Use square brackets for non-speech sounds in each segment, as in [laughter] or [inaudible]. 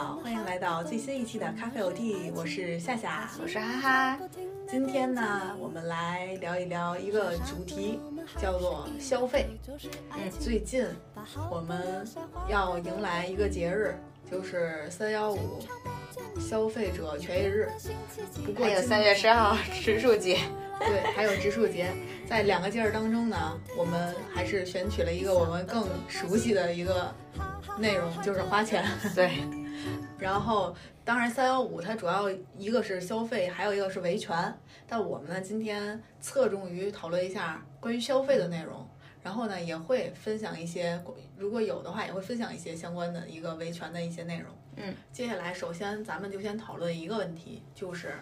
好，欢迎来到最新一期的咖啡 OT，我是夏夏，我是哈哈。今天呢，我们来聊一聊一个主题，叫做消费。嗯，最近我们要迎来一个节日，就是三幺五消费者权益日。不过还有三月十号植树节。对，还有植树节。在两个节日当中呢，我们还是选取了一个我们更熟悉的一个内容，就是花钱。对。[laughs] 然后，当然，三幺五它主要一个是消费，还有一个是维权。但我们呢，今天侧重于讨论一下关于消费的内容，然后呢，也会分享一些，如果有的话，也会分享一些相关的一个维权的一些内容。嗯，接下来，首先咱们就先讨论一个问题，就是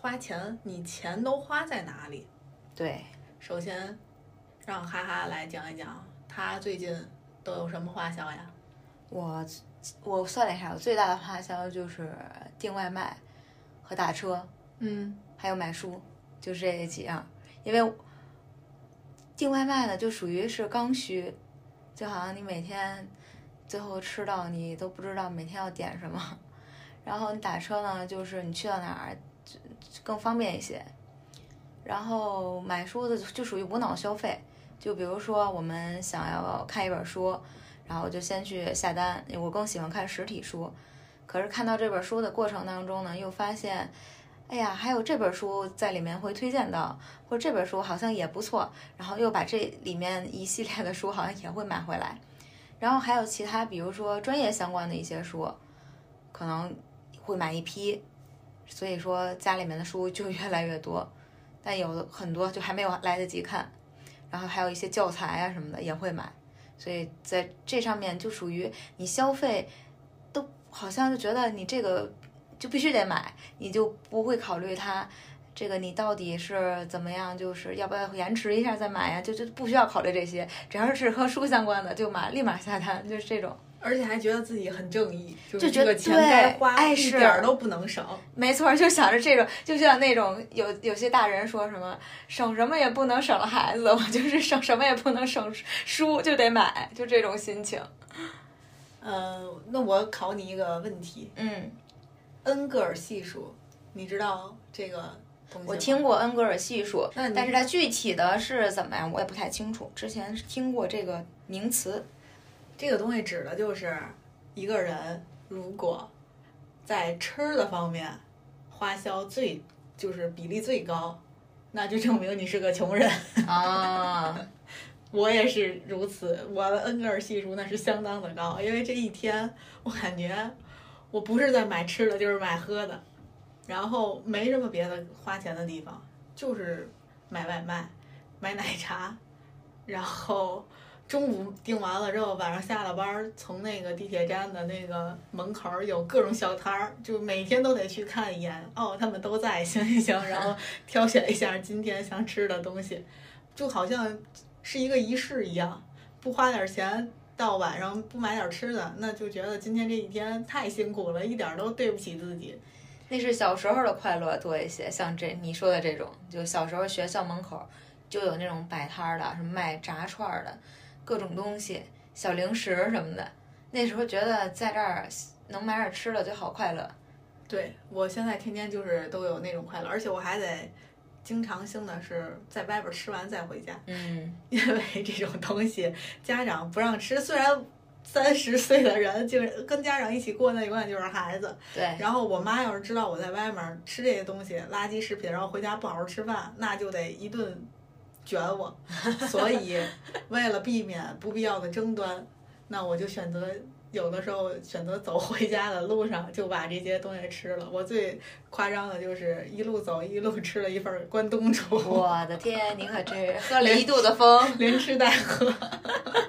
花钱，你钱都花在哪里？对，首先让哈哈来讲一讲，他最近都有什么花销呀？我。我算了一下，我最大的花销就是订外卖和打车，嗯，还有买书，就是这几样。因为订外卖呢，就属于是刚需，就好像你每天最后吃到你都不知道每天要点什么。然后你打车呢，就是你去到哪儿更方便一些。然后买书的就属于无脑消费，就比如说我们想要看一本书。然后我就先去下单，我更喜欢看实体书。可是看到这本书的过程当中呢，又发现，哎呀，还有这本书在里面会推荐到，或者这本书好像也不错。然后又把这里面一系列的书好像也会买回来。然后还有其他，比如说专业相关的一些书，可能会买一批。所以说家里面的书就越来越多，但有的很多就还没有来得及看。然后还有一些教材啊什么的也会买。所以在这上面就属于你消费，都好像就觉得你这个就必须得买，你就不会考虑它这个你到底是怎么样，就是要不要延迟一下再买呀？就就不需要考虑这些，只要是和书相关的就买，立马下单，就是这种。而且还觉得自己很正义，就觉得钱该花，一点都不能省。没错，就想着这种，就像那种有有些大人说什么省什么也不能省了孩子，我就是省什么也不能省书，就得买，就这种心情。嗯，那我考你一个问题，嗯，恩格尔系数，你知道这个东西？我听过恩格尔系数，那但是它具体的是怎么样，我也不太清楚。之前听过这个名词。这个东西指的就是一个人如果在吃的方面花销最就是比例最高，那就证明你是个穷人 [laughs] 啊！[laughs] 我也是如此，我的恩格尔系数那是相当的高，因为这一天我感觉我不是在买吃的，就是买喝的，然后没什么别的花钱的地方，就是买外卖、买奶茶，然后。中午订完了之后，晚上下了班，从那个地铁站的那个门口有各种小摊儿，就每天都得去看一眼。哦，他们都在，[laughs] 行行行，然后挑选一下今天想吃的东西，就好像是一个仪式一样。不花点钱，到晚上不买点吃的，那就觉得今天这一天太辛苦了，一点都对不起自己。那是小时候的快乐多一些，像这你说的这种，就小时候学校门口就有那种摆摊儿的，什么卖炸串儿的。各种东西，小零食什么的，那时候觉得在这儿能买点吃的就好快乐。对我现在天天就是都有那种快乐，而且我还得经常性的是在外边吃完再回家。嗯，[laughs] 因为这种东西家长不让吃，虽然三十岁的人就跟家长一起过那永远就是孩子。对。然后我妈要是知道我在外面吃这些东西，垃圾食品，然后回家不好好吃饭，那就得一顿。卷我，[laughs] 所以为了避免不必要的争端，那我就选择有的时候选择走回家的路上就把这些东西吃了。我最夸张的就是一路走一路吃了一份关东煮。我的天，您可真 [laughs] 喝了一肚子风，连吃带喝，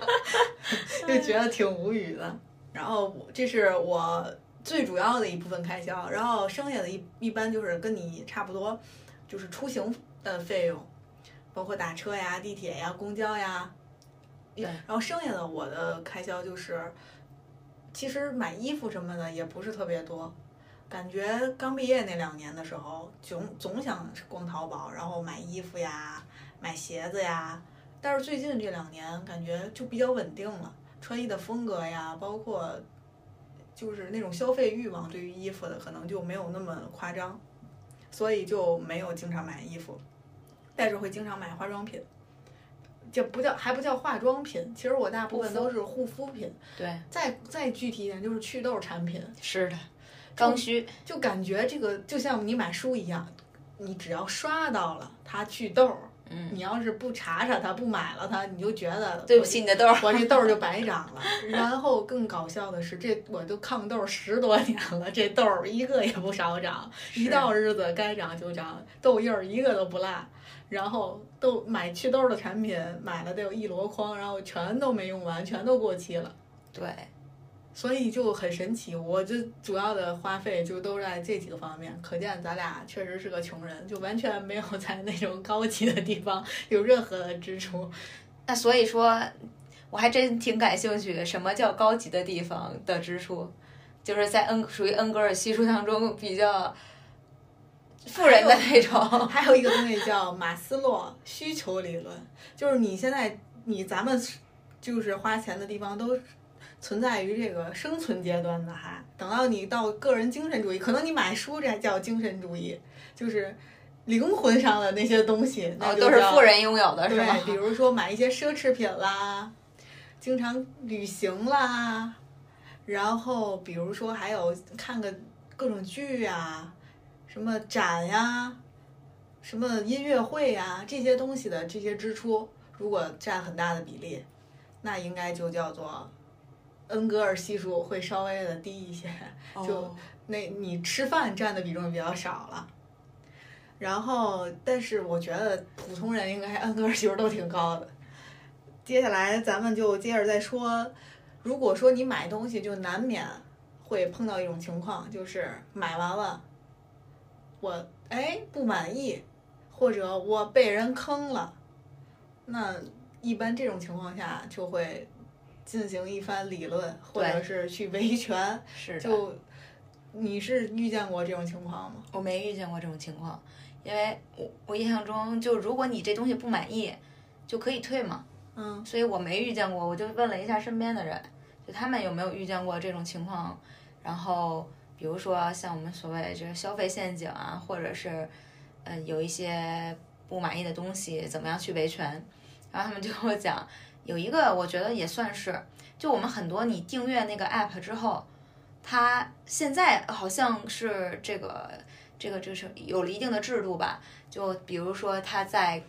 [laughs] 就觉得挺无语的。然后这是我最主要的一部分开销，然后剩下的一一般就是跟你差不多，就是出行的费用。包括打车呀、地铁呀、公交呀，对，然后剩下的我的开销就是，其实买衣服什么的也不是特别多。感觉刚毕业那两年的时候，总总想逛淘宝，然后买衣服呀、买鞋子呀。但是最近这两年感觉就比较稳定了，穿衣的风格呀，包括就是那种消费欲望对于衣服的可能就没有那么夸张，所以就没有经常买衣服，但是会经常买化妆品。就不叫还不叫化妆品，其实我大部分都是护肤品。对，再再具体一点，就是祛痘产品。是的，刚需。就感觉这个就像你买书一样，你只要刷到了它祛痘，嗯，你要是不查查它，不买了它，你就觉得对不起你的痘儿。我这痘儿就白长了。[laughs] 然后更搞笑的是，这我都抗痘十多年了，这痘儿一个也不少长，一到日子该长就长，痘印儿一个都不落。然后都买祛痘的产品，买了得有一箩筐，然后全都没用完，全都过期了。对，所以就很神奇，我这主要的花费就都在这几个方面，可见咱俩确实是个穷人，就完全没有在那种高级的地方有任何的支出。那所以说，我还真挺感兴趣，什么叫高级的地方的支出？就是在恩属于恩格尔系数当中比较富人的那种。[laughs] 还有一个东西叫马斯洛需求理论，就是你现在你咱们就是花钱的地方都存在于这个生存阶段的哈，等到你到个人精神主义，可能你买书这叫精神主义，就是灵魂上的那些东西，那都是富人拥有的，是吗？对，比如说买一些奢侈品啦，经常旅行啦，然后比如说还有看个各种剧呀、什么展呀、什么音乐会呀这些东西的这些支出，如果占很大的比例，那应该就叫做恩格尔系数会稍微的低一些。就哦那你吃饭占的比重比较少了。然后，但是我觉得普通人应该恩格尔系数都挺高的。接下来咱们就接着再说，如果说你买东西，就难免会碰到一种情况，就是买完了，我哎不满意，或者我被人坑了，那一般这种情况下就会进行一番理论，或者是去维权。是的。就你是遇见过这种情况吗？我没遇见过这种情况，因为我我印象中，就如果你这东西不满意，就可以退嘛。嗯所以我没遇见过，我就问了一下身边的人，就他们有没有遇见过这种情况。然后比如说像我们所谓这个消费陷阱啊，或者是呃有一些不满意的东西，怎么样去维权？然后他们就跟我讲，有一个我觉得也算是，就我们很多你订阅那个 app 之后，它现在好像是这个这个就是有了一定的制度吧，就比如说它在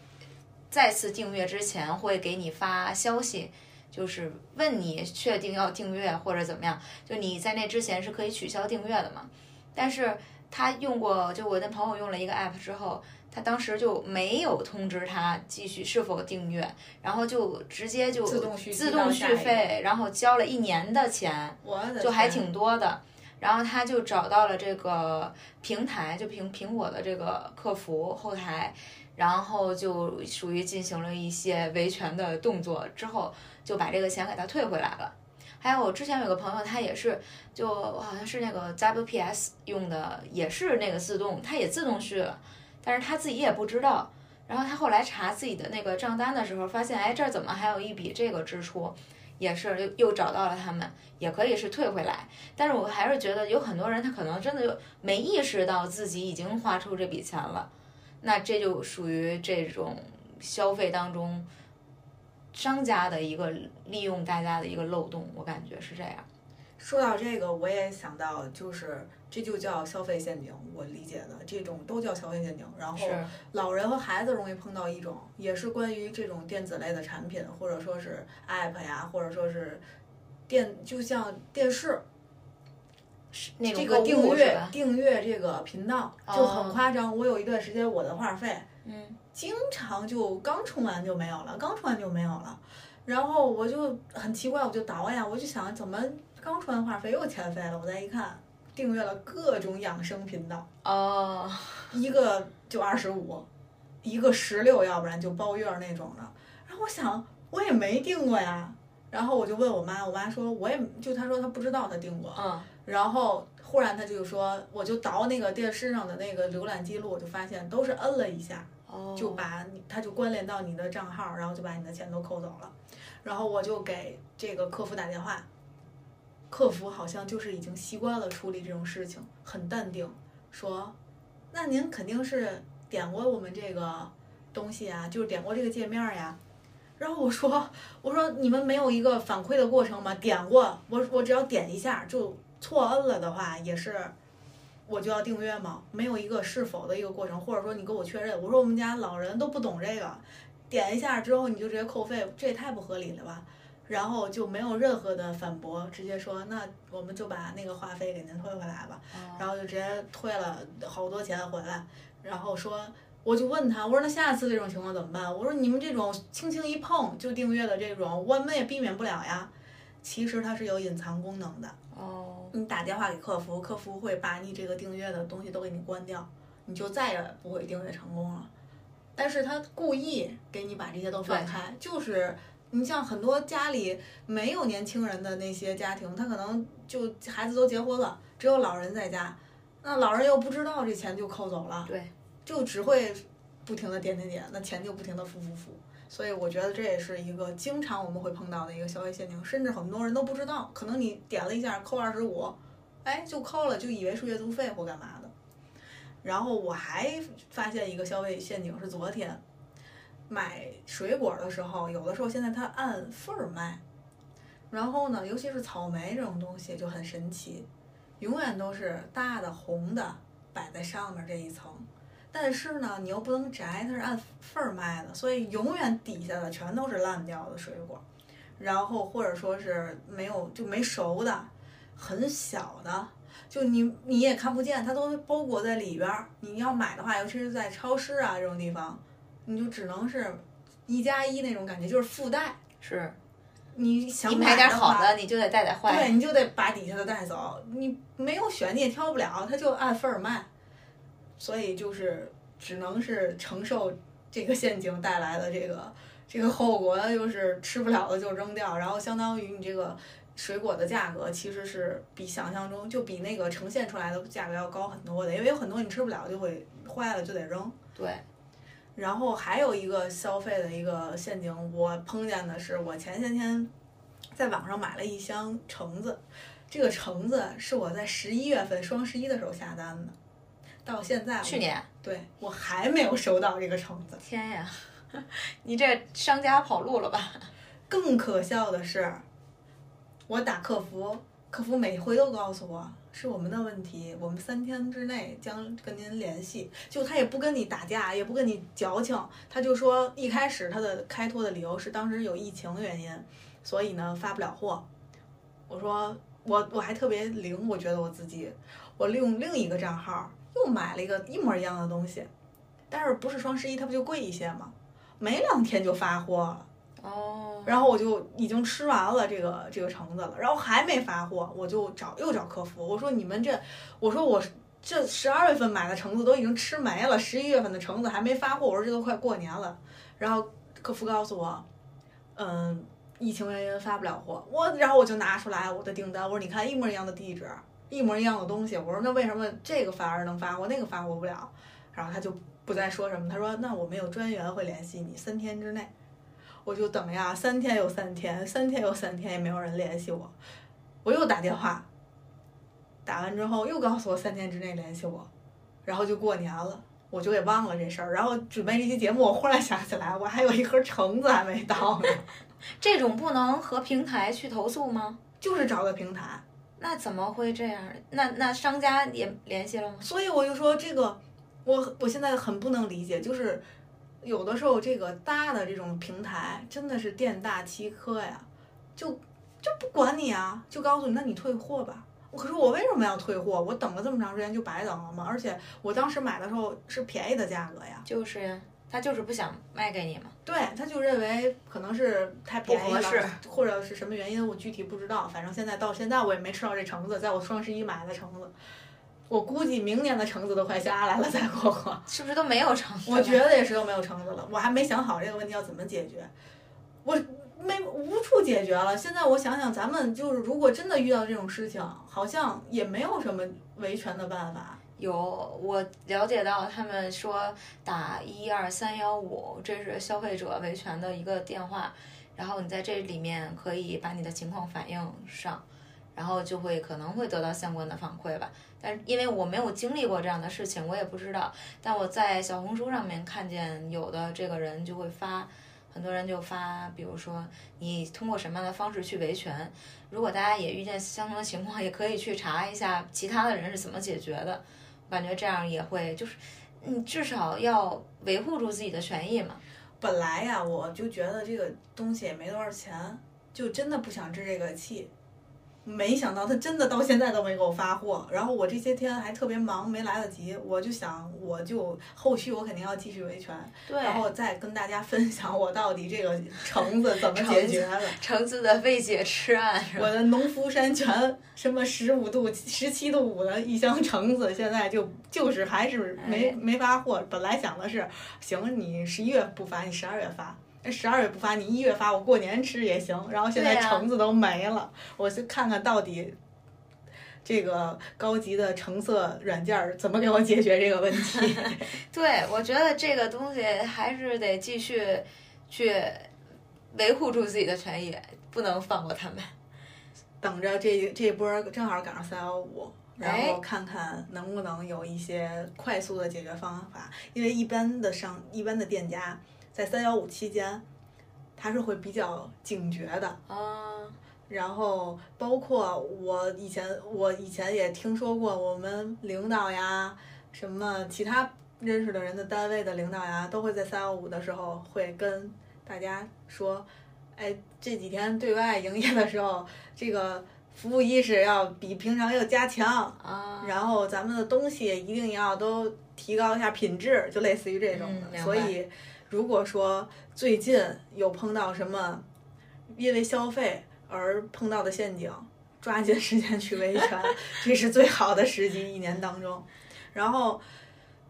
再次订阅之前会给你发消息，就是问你确定要订阅或者怎么样，就你在那之前是可以取消订阅的嘛。但是他用过，就我那朋友用了一个 app 之后，他当时就没有通知他继续是否订阅，然后就直接就自动续自动续费，然后交了一年的钱，就还挺多的。然后他就找到了这个平台，就苹苹果的这个客服后台，然后就属于进行了一些维权的动作，之后就把这个钱给他退回来了。还有我之前有个朋友，他也是，就好像是那个 WPS 用的，也是那个自动，他也自动续了，但是他自己也不知道。然后他后来查自己的那个账单的时候，发现，哎，这怎么还有一笔这个支出？也是又又找到了他们，也可以是退回来。但是我还是觉得有很多人他可能真的就没意识到自己已经花出这笔钱了，那这就属于这种消费当中商家的一个利用大家的一个漏洞，我感觉是这样。说到这个，我也想到，就是这就叫消费陷阱，我理解的这种都叫消费陷阱。然后老人和孩子容易碰到一种，也是关于这种电子类的产品，或者说是 app 呀，或者说是电，就像电视这个购订阅？订阅这个频道就很哦夸张。我有一段时间我的话费嗯，经常就刚充完就没有了，刚充完就没有了。然后我就很奇怪，我就倒呀，我就想怎么刚充完话费又欠费了？我再一看，订阅了各种养生频道，哦，一个就二十五，一个十六，要不然就包月儿那种的。然后我想，我也没订过呀。然后我就问我妈，我妈说我也就她说她不知道她订过。嗯，然后忽然她就说，我就倒那个电视上的那个浏览记录，我就发现都是摁了一下，哦，就把你，它就关联到你的账号，然后就把你的钱都扣走了。然后我就给这个客服打电话，客服好像就是已经习惯了处理这种事情，很淡定，说，那您肯定是点过我们这个东西啊，就是点过这个界面呀。然后我说，我说你们没有一个反馈的过程吗？点过，我我只要点一下就错摁了的话，也是我就要订阅吗？没有一个是否的一个过程，或者说你跟我确认，我说我们家老人都不懂这个，点一下之后你就直接扣费，这也太不合理了吧？然后就没有任何的反驳，直接说那我们就把那个话费给您退回来吧。然后就直接退了好多钱回来，然后说，我就问他，我说那下次这种情况怎么办？我说你们这种轻轻一碰就订阅的这种，我们也避免不了呀。其实它是有隐藏功能的，哦，你打电话给客服，客服会把你这个订阅的东西都给你关掉，你就再也不会订阅成功了。但是他故意给你把这些都放开，就是你像很多家里没有年轻人的那些家庭，他可能就孩子都结婚了，只有老人在家，那老人又不知道这钱就扣走了，对，就只会不停的点点点，那钱就不停的付付付。所以我觉得这也是一个经常我们会碰到的一个消费陷阱，甚至很多人都不知道，可能你点了一下扣二十五，哎，就扣了，就以为是月租费或干嘛的。然后我还发现一个消费陷阱是昨天买水果的时候，有的时候现在它按份儿卖，然后呢，尤其是草莓这种东西就很神奇，永远都是大的红的摆在上面这一层，但是呢，你又不能摘，它是按份儿卖的，所以永远底下的全都是烂掉的水果，然后或者说是没有就没熟的，很小的。就你你也看不见，它都包裹在里边儿。你要买的话，尤其是在超市啊这种地方，你就只能是一加一那种感觉，就是附带。是你想你买点好的，你就得带点坏的。对，你就得把底下的带走，你没有选你也挑不了，它就按份儿卖，所以就是只能是承受这个陷阱带来的这个这个后果，就是吃不了的就扔掉，然后相当于你这个水果的价格其实是比想象中就比那个呈现出来的价格要高很多的，因为有很多你吃不了就会坏了就得扔。对，然后还有一个消费的一个陷阱，我碰见的是我前些天在网上买了一箱橙子，这个橙子是我在十一月份双十一的时候下单的，到现在我去年对我还没有收到这个橙子。天呀，[laughs] 你这商家跑路了吧？更可笑的是，我打客服，客服每回都告诉我是我们的问题，我们三天之内将跟您联系。就他也不跟你打架，也不跟你矫情，他就说一开始他的开脱的理由是当时有疫情的原因，所以呢发不了货。我说我我还特别灵，我觉得我自己，我利用另一个账号又买了一个一模一样的东西，但是不是双十一它不就贵一些吗？没两天就发货了。哦，然后我就已经吃完了这个这个橙子了，然后还没发货，我就找又找客服，我说你们这，我说我这十二月份买的橙子都已经吃没了，十一月份的橙子还没发货，我说这都快过年了，然后客服告诉我，嗯，疫情原因发不了货，我然后我就拿出来我的订单，我说你看一模一样的地址，一模一样的东西，我说那为什么这个反而能发货，那个发货不了？然后他就不再说什么，他说那我们有专员会联系你，三天之内。我就等呀，三天又三天，三天又三天，也没有人联系我。我又打电话，打完之后又告诉我三天之内联系我，然后就过年了，我就给忘了这事儿。然后准备这期节目，我忽然想起来，我还有一盒橙子还没到呢，[laughs] 这种不能和平台去投诉吗？就是找个平台。那怎么会这样？那那商家也联系了吗？所以我就说这个，我我现在很不能理解，就是有的时候这个大的这种平台真的是店大欺客呀，就就不管你啊，就告诉你那你退货吧。我可是我为什么要退货？我等了这么长时间就白等了吗？而且我当时买的时候是便宜的价格呀。就是呀，他就是不想卖给你嘛。对，他就认为可能是太便宜了不合适，或者是什么原因，我具体不知道。反正现在到现在我也没吃到这橙子，在我双十一买的橙子，我估计明年的橙子都快下来了，再过过。[laughs] 是不是都没有橙子？[laughs] 我觉得也是都没有橙子了，我还没想好这个问题要怎么解决，我没无处解决了。现在我想想，咱们就是如果真的遇到这种事情，好像也没有什么维权的办法。有，我了解到他们说打一二三幺五，这是消费者维权的一个电话，然后你在这里面可以把你的情况反映上，然后就会可能会得到相关的反馈吧。但因为我没有经历过这样的事情，我也不知道。但我在小红书上面看见有的这个人就会发，很多人就发，比如说你通过什么样的方式去维权。如果大家也遇见相同的情况，也可以去查一下其他的人是怎么解决的。感觉这样也会就是，你至少要维护住自己的权益嘛。本来呀，我就觉得这个东西也没多少钱，就真的不想置这个气。没想到他真的到现在都没给我发货，然后我这些天还特别忙，没来得及。我就想，我就后续我肯定要继续维权，对，然后再跟大家分享我到底这个橙子怎么解决了。橙子的未解之案？我的农夫山泉什么十五度、十七度五的一箱橙子，现在就就是还是没哎没发货。本来想的是，行，你十一月不发，你十二月发。十二月不发，你一月发，我过年吃也行。然后现在橙子都没了，我去看看到底这个高级的橙色软件儿怎么给我解决这个问题。[laughs] 对，我觉得这个东西还是得继续去维护住自己的权益，不能放过他们。[laughs] 等着这这波儿正好赶上三幺五，然哎后看看能不能有一些快速的解决方法。因为一般的商一般的店家在三幺五期间，他是会比较警觉的。啊，然后包括我以前我以前也听说过，我们领导呀，什么其他认识的人的单位的领导呀，都会在三幺五的时候会跟大家说，哎，这几天对外营业的时候，这个服务意识要比平常要加强，啊，然后咱们的东西一定要都提高一下品质，就类似于这种的。嗯所以，如果说最近有碰到什么因为消费而碰到的陷阱，抓紧时间去维权，[laughs] 这是最好的时机，一年当中。然后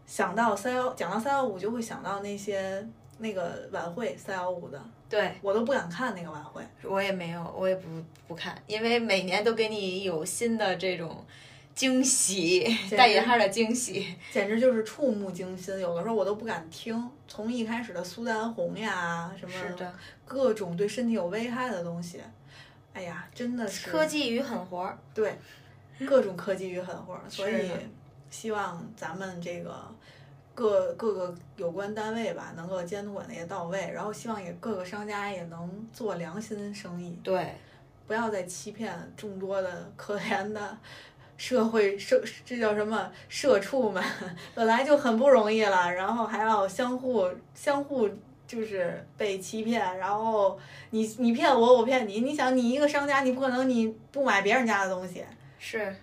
想到三幺，讲到三幺五，就会想到那些那个晚会三幺五的，对我都不敢看那个晚会。我也没有，我也不不看，因为每年都给你有新的这种惊喜，直带引号的惊喜。简直就是触目惊心，有的时候我都不敢听。从一开始的苏丹红呀，什么各种对身体有危害的东西，哎呀，真的是科技与狠活儿。对各种科技与狠活儿，所以希望咱们这个各各个有关单位吧，能够监督管的也到位，然后希望也各个商家也能做良心生意，对，不要再欺骗众多的可怜的社会社，这叫什么社畜们，本来就很不容易了，然后还要相互相互就是被欺骗，然后你你骗我，我骗你，你想你一个商家，你不可能你不买别人家的东西，是。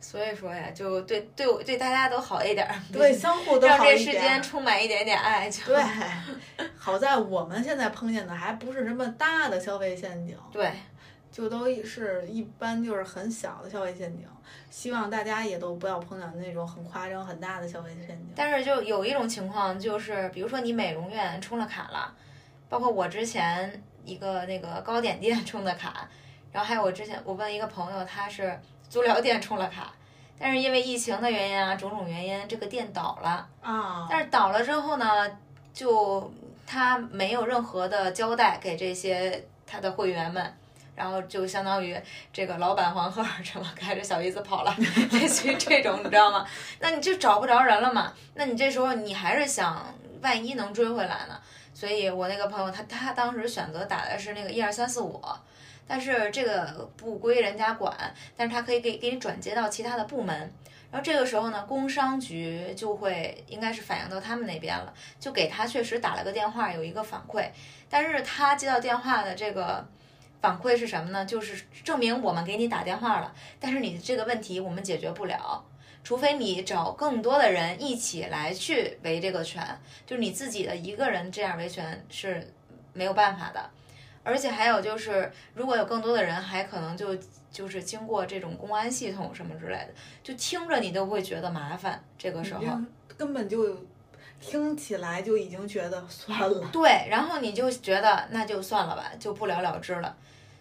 所以说呀，就对对我对大家都好一点儿，对，[laughs] 相互都让好一点这世间。充满一点点爱就。对，好在我们现在碰见的还不是什么大的消费陷阱，对，就都是一般就是很小的消费陷阱，希望大家也都不要碰到那种很夸张、很大的消费陷阱。但是就有一种情况，就是比如说你美容院充了卡了，包括我之前一个那个糕点店 [laughs] 充的卡，然后还有我之前我问一个朋友，他是足疗店充了卡，但是因为疫情的原因啊，种种原因，这个店倒了。啊，但是倒了之后呢，就他没有任何的交代给这些他的会员们。然后就相当于这个老板黄鹤儿什么 [laughs] 开着小姨子跑了，[laughs] 类似于这种，你知道吗？那你就找不着人了嘛？那你这时候你还是想，万一能追回来呢？所以我那个朋友他他当时选择打的是那个一二三四五，但是这个不归人家管，但是他可以给给你转接到其他的部门。然后这个时候呢，工商局就会应该是反映到他们那边了，就给他确实打了个电话，有一个反馈。但是他接到电话的这个反馈是什么呢？就是证明我们给你打电话了，但是你这个问题我们解决不了，除非你找更多的人一起来去维这个权，就是你自己的一个人这样维权是没有办法的。而且还有就是，如果有更多的人，还可能就就是经过这种公安系统什么之类的，就听着你都会觉得麻烦。这个时候，根本就听起来就已经觉得算了。对，然后你就觉得那就算了吧，就不了了之了。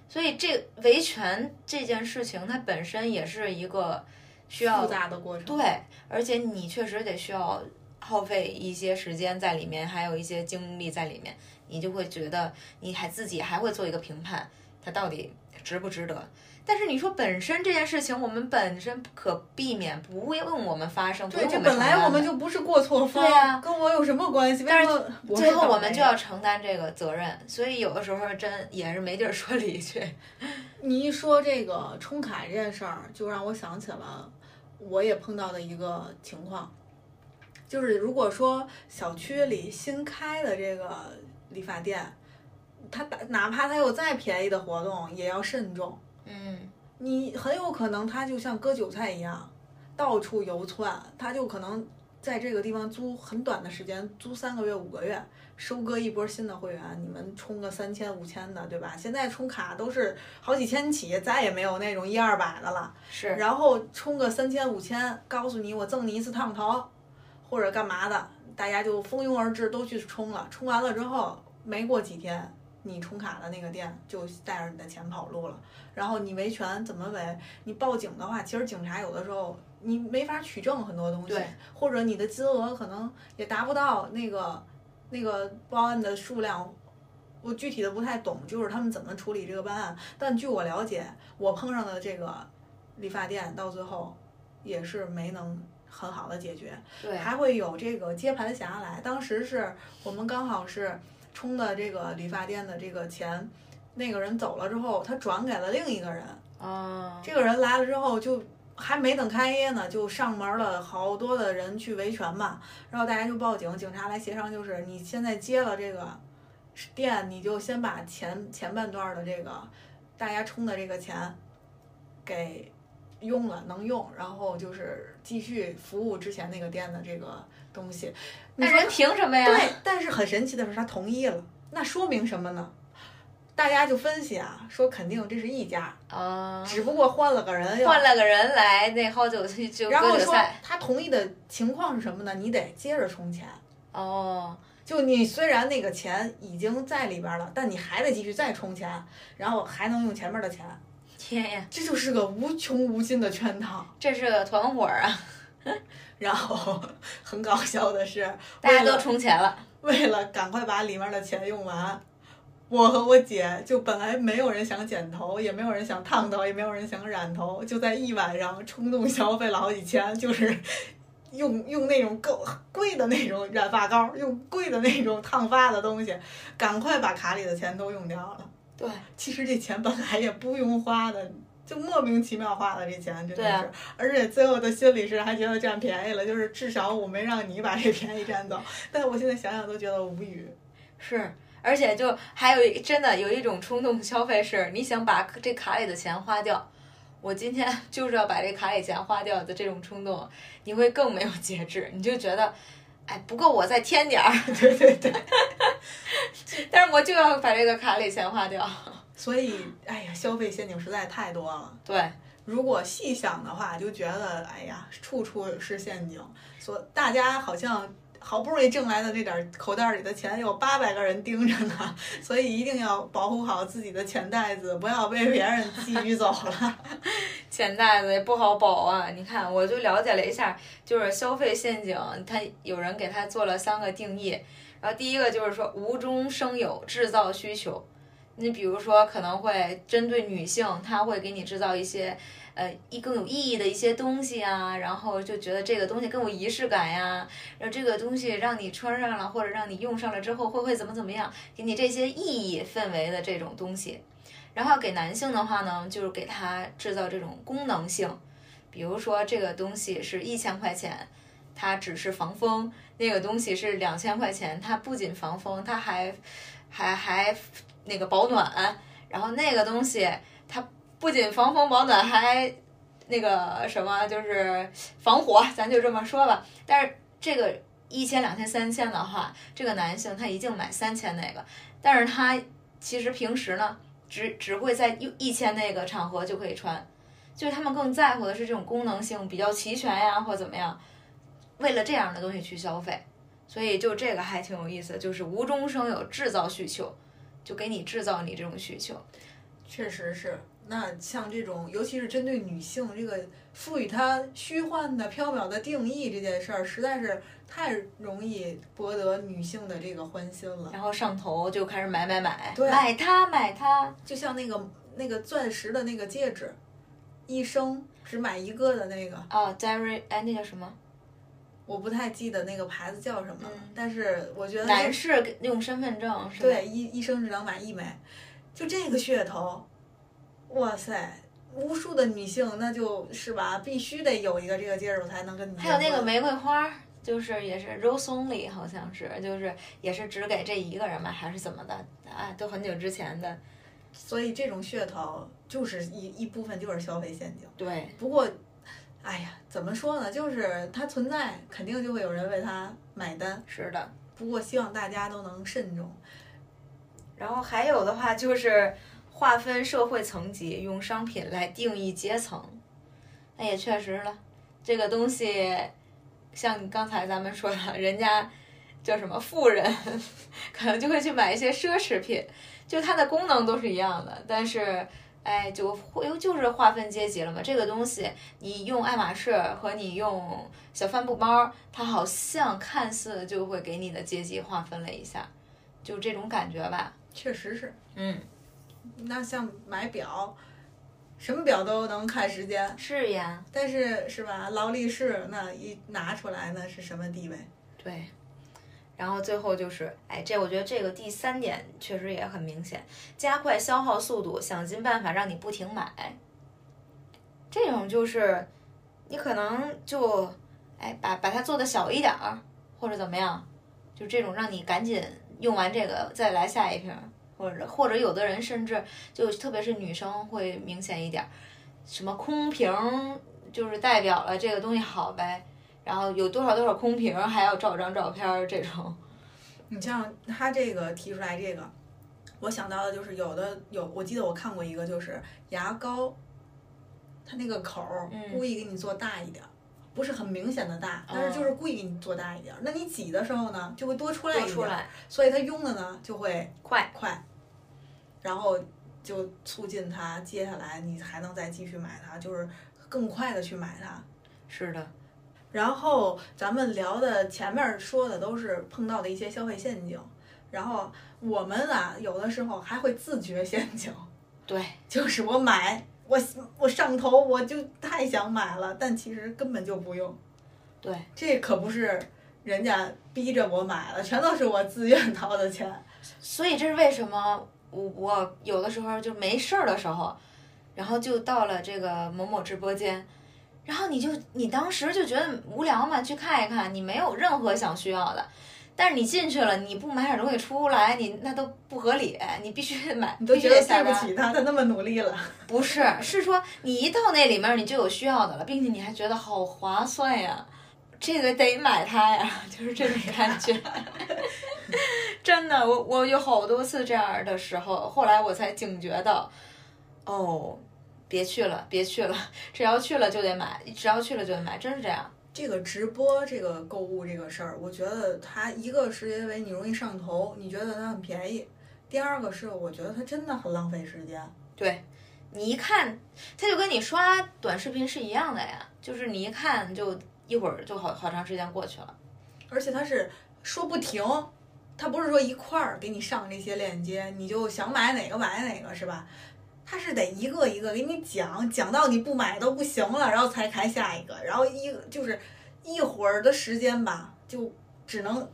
所以这维权这件事情，它本身也是一个需要复杂的过程。对，而且你确实得需要耗费一些时间在里面，还有一些精力在里面，你就会觉得你还自己还会做一个评判，它到底值不值得？但是你说本身这件事情，我们本身不可避免，不用我们发生，对，这本来我们就不是过错方，对呀跟我有什么关系？为但是最后我们就要承担这个责任，所以有的时候真也是没地儿说理去。[laughs] 你一说这个充卡这件事儿，就让我想起了我也碰到的一个情况，就是如果说小区里新开的这个理发店，它打哪怕他有再便宜的活动，也要慎重。嗯，你很有可能他就像割韭菜一样，到处游窜，他就可能在这个地方租很短的时间，租三个月、五个月，收割一波新的会员，你们充个三千、五千的，对吧？现在充卡都是好几千起，再也没有那种一二百的了。是，然后充个三千、五千，告诉你我赠你一次烫头，或者干嘛的，大家就蜂拥而至都去充了。充完了之后，没过几天，你充卡的那个店就带着你的钱跑路了。然后你维权怎么维？你报警的话，其实警察有的时候你没法取证很多东西对，或者你的金额可能也达不到那个那个报案的数量。我具体的不太懂，就是他们怎么处理这个办案。但据我了解，我碰上的这个理发店到最后也是没能很好的解决，对，还会有这个接盘侠来。当时是我们刚好是充的这个理发店的这个钱，那个人走了之后，他转给了另一个人。啊，这个人来了之后，就还没等开业呢，就上门了，好多的人去维权嘛。然后大家就报警，警察来协商，就是你现在接了这个店，你就先把前前半段的这个大家充的这个钱给用了，能用，然后就是继续服务之前那个店的这个东西。那人凭什么呀？对，但是很神奇的是，他同意了，那说明什么呢？大家就分析啊，说肯定这是一家，啊，只不过换了个人，要换了个人来那好久去就然后说。他同意的情况是什么呢？你得接着充钱。哦，就你虽然那个钱已经在里边了，但你还得继续再充钱，然后还能用前面的钱，天呀，这就是个无穷无尽的圈套。这是个团伙啊！[laughs] [laughs] 然后很搞笑的是，大家都充钱了。[laughs] 为了赶快把里面的钱用完，我和我姐就本来没有人想剪头，也没有人想烫头，也没有人想染头，就在一晚上冲动消费了好几千，就是用 [laughs] 用那种够贵的那种染发膏，用贵的那种烫发的东西，赶快把卡里的钱都用掉了。对，其实这钱本来也不用花的。就莫名其妙花了这钱，真的是，啊而且最后的心理是还觉得占便宜了，就是至少我没让你把这便宜占走。但我现在想想都觉得无语。是，而且就还有一真的有一种冲动消费是，你想把这卡里的钱花掉，我今天就是要把这卡里钱花掉的这种冲动，你会更没有节制，你就觉得，哎，不够我再添点儿，对 [laughs] 对对，[laughs] 但是我就要把这个卡里钱花掉。所以哎呀，消费陷阱实在太多了。对，如果细想的话，就觉得哎呀，处处是陷阱。所大家好像好不容易挣来的这点儿口袋里的钱，有八百个人盯着呢，[laughs] 所以一定要保护好自己的钱袋子，不要被别人觊觎走了。[laughs] 钱袋子也不好保啊！你看，我就了解了一下，就是消费陷阱，它有人给它做了三个定义。然后第一个就是说无中生有，制造需求。你比如说，可能会针对女性，她会给你制造一些呃一更有意义的一些东西啊，然后就觉得这个东西更有仪式感呀，然后这个东西让你穿上了或者让你用上了之后会会怎么怎么样，给你这些意义氛围的这种东西。然后给男性的话呢，就是给他制造这种功能性，比如说这个东西是一千块钱，它只是防风；那个东西是两千块钱，它不仅防风，它还还还那个保暖。然后那个东西它不仅防风保暖，还那个什么就是防火，咱就这么说吧。但是这个一千、两千、三千的话，这个男性他一定买三千那个，但是他其实平时呢。只只会在一一千那个场合就可以穿，就是他们更在乎的是这种功能性比较齐全呀，或怎么样，为了这样的东西去消费，所以就这个还挺有意思，就是无中生有，制造需求，就给你制造你这种需求。确实是，那像这种，尤其是针对女性，这个赋予她虚幻的、缥缈的定义这件事儿，实在是太容易博得女性的这个欢心了。然后上头就开始买买买，对买它买它，就像那个那个钻石的那个戒指，一生只买一个的那个，哦 d a r y 哎，那叫什么？我不太记得那个牌子叫什么了，嗯但是我觉得男士用身份证是？对一一生只能买一枚，就这个噱头，哇塞！无数的女性，那就是吧，必须得有一个这个戒指，我才能跟你结还有那个玫瑰花，就是也是 rose only，好像是，就是也是只给这一个人买，还是怎么的？啊，都很久之前的。所以这种噱头就是一一部分就是消费陷阱。对，不过，哎呀，怎么说呢？就是它存在，肯定就会有人为它买单。是的。不过希望大家都能慎重。然后还有的话就是划分社会层级，用商品来定义阶层。那也确实了，这个东西，像刚才咱们说的，人家叫什么富人，可能就会去买一些奢侈品，就它的功能都是一样的，但是。哎，就会就是划分阶级了嘛。这个东西，你用爱马仕和你用小帆布包，它好像看似就会给你的阶级划分了一下，就这种感觉吧。确实是。嗯，那像买表，什么表都能看时间，是呀，但是是吧？劳力士那一拿出来，那是什么地位？对。然后最后就是，哎，这我觉得这个第三点确实也很明显，加快消耗速度，想尽办法让你不停买。这种就是，你可能就，哎，把把它做的小一点儿，或者怎么样，就这种让你赶紧用完这个再来下一瓶，或者或者有的人甚至就特别是女生会明显一点，什么空瓶就是代表了这个东西好呗。然后有多少多少空瓶，还要照张照片儿这种。你像他这个提出来这个，我想到的就是有的有，我记得我看过一个，就是牙膏，它那个口儿嗯故意给你做大一点儿，不是很明显的大，但哦是就是故意给你做大一点儿。那你挤的时候呢，就会多出来一点所以它用的呢就会快，快，然后就促进它接下来你还能再继续买它，就是更快的去买它。是的，然后咱们聊的前面说的都是碰到的一些消费陷阱，然后我们啊有的时候还会自觉陷阱，[laughs] 对，就是我买我我上头我就太想买了，但其实根本就不用，对，这可不是人家逼着我买了，全都是我自愿掏的钱。所以这是为什么我我有的时候就没事儿的时候，然后就到了这个某某直播间，然后你就你当时就觉得无聊嘛，去看一看，你没有任何想需要的。但是你进去了，你不买点东西出来，你那都不合理，你必须得买，你都觉得。对不起他，他那么努力了。不是，是说你一到那里面你就有需要的了，并且你还觉得好划算呀，这个得买它呀，[laughs] 就是这种感觉。[laughs] 真的，我我有好多次这样的时候，后来我才警觉到，哦，别去了，别去了，只要去了就得买，只要去了就得买，真是这样。这个直播这个购物这个事儿，我觉得它一个是因为你容易上头，你觉得它很便宜；第二个是我觉得它真的很浪费时间。对，你一看，它就跟你刷短视频是一样的呀，就是你一看就一会儿就好好长时间过去了。而且它是说不停，它不是说一块儿给你上这些链接，你就想买哪个买哪个是吧？它是得一个一个给你讲，讲到你不买都不行了，然后才开下一个，然后一就是一会儿的时间吧，就只能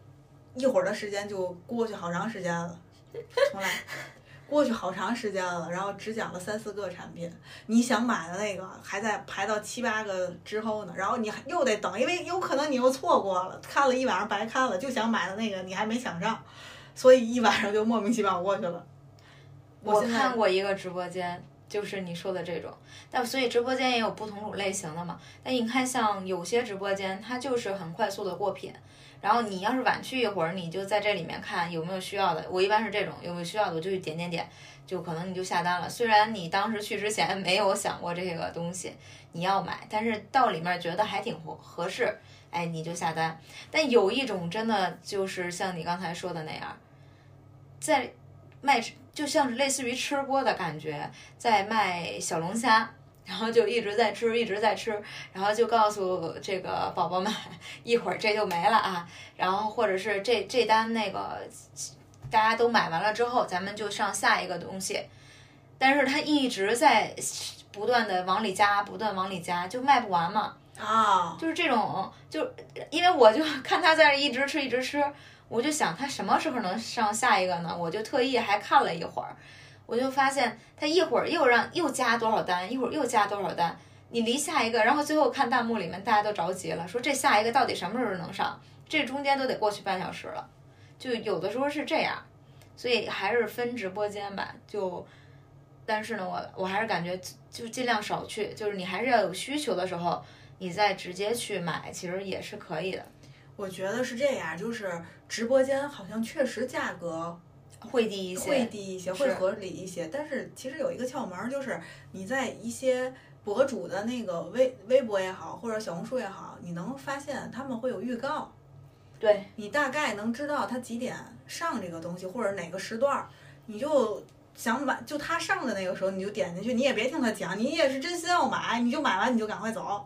一会儿的时间就过去好长时间了，重来。过去好长时间了，然后只讲了三四个产品，你想买的那个还在排到七八个之后呢，然后你还又得等，因为有可能你又错过了，看了一晚上白看了，就想买的那个你还没抢上，所以一晚上就莫名其妙过去了。我看过一个直播间，就是你说的这种，但所以直播间也有不同种类型的嘛。但你看，像有些直播间，它就是很快速的过品，然后你要是晚去一会儿，你就在这里面看有没有需要的。我一般是这种，有没有需要的我就去点点点，就可能你就下单了。虽然你当时去之前没有想过这个东西你要买，但是到里面觉得还挺合合适，哎，你就下单。但有一种真的就是像你刚才说的那样，在卖就像是类似于吃播的感觉，在卖小龙虾。然后就一直在吃，一直在吃，然后就告诉这个宝宝们，一会儿这就没了啊。然后或者是这这单那个大家都买完了之后，咱们就上下一个东西。但是他一直在不断的往里加，不断往里加，就卖不完嘛。啊，就是这种，就因为我就看他在一直吃，一直吃，我就想他什么时候能上下一个呢？我就特意还看了一会儿。我就发现他一会儿又让又加多少单，一会儿又加多少单，你离下一个，然后最后看弹幕里面大家都着急了，说这下一个到底什么时候能上？这中间都得过去半小时了，就有的时候是这样，所以还是分直播间吧。就，但是呢，我我还是感觉就尽量少去，就是你还是要有需求的时候，你再直接去买，其实也是可以的。我觉得是这样，就是直播间好像确实价格。会低一些，会低一些，会合理一些。但是其实有一个窍门，就是你在一些博主的那个微微博也好，或者小红书也好，你能发现他们会有预告。对，你大概能知道他几点上这个东西，或者哪个时段，你就想买，就他上的那个时候，你就点进去，你也别听他讲，你也是真心要买，你就买完你就赶快走。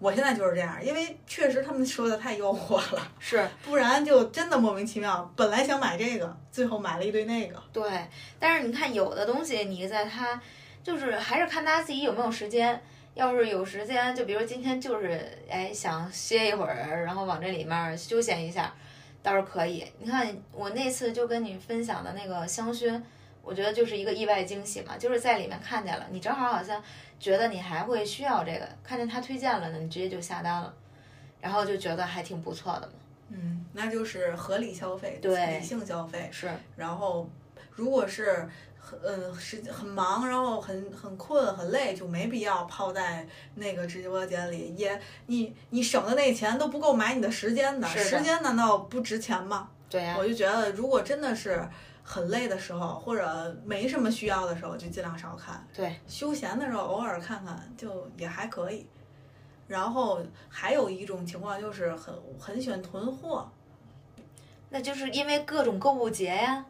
我现在就是这样，因为确实他们说的太诱惑了，[laughs] 是，不然就真的莫名其妙。本来想买这个，最后买了一堆那个。对，但是你看有的东西，你在它就是还是看大家自己有没有时间。要是有时间，就比如今天就是哎想歇一会儿，然后往这里面休闲一下，倒是可以。你看我那次就跟你分享的那个香薰，我觉得就是一个意外惊喜嘛，就是在里面看见了，你正好好像。觉得你还会需要这个，看见他推荐了呢，你直接就下单了，然后就觉得还挺不错的嘛。嗯，那就是合理消费，对，理性消费是。然后，如果是很嗯时很忙，然后很很困很累，就没必要泡在那个直播间里。也你你省的那钱都不够买你的时间的，时间难道不值钱吗？对呀。我就觉得，如果真的是。很累的时候，或者没什么需要的时候，就尽量少看。对，休闲的时候偶尔看看就也还可以。然后还有一种情况就是很很喜欢囤货，那就是因为各种购物节呀，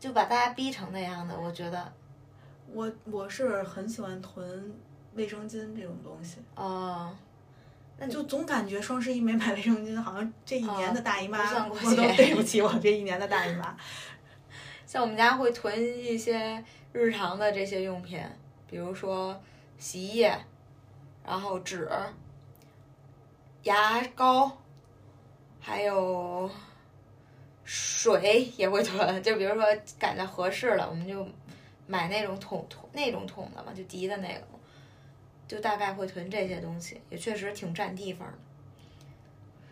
就把大家逼成那样的。我觉得，我我是很喜欢囤卫生巾这种东西。哦，那就总感觉双十一没买卫生巾，好像这一年的大姨妈我都对不起我这一年的大姨妈。像我们家会囤一些日常的这些用品，比如说洗衣液，然后纸、牙膏，还有水也会囤。就比如说感觉合适了，我们就买那种桶桶那种桶的嘛，就滴的那个，就大概会囤这些东西，也确实挺占地方的。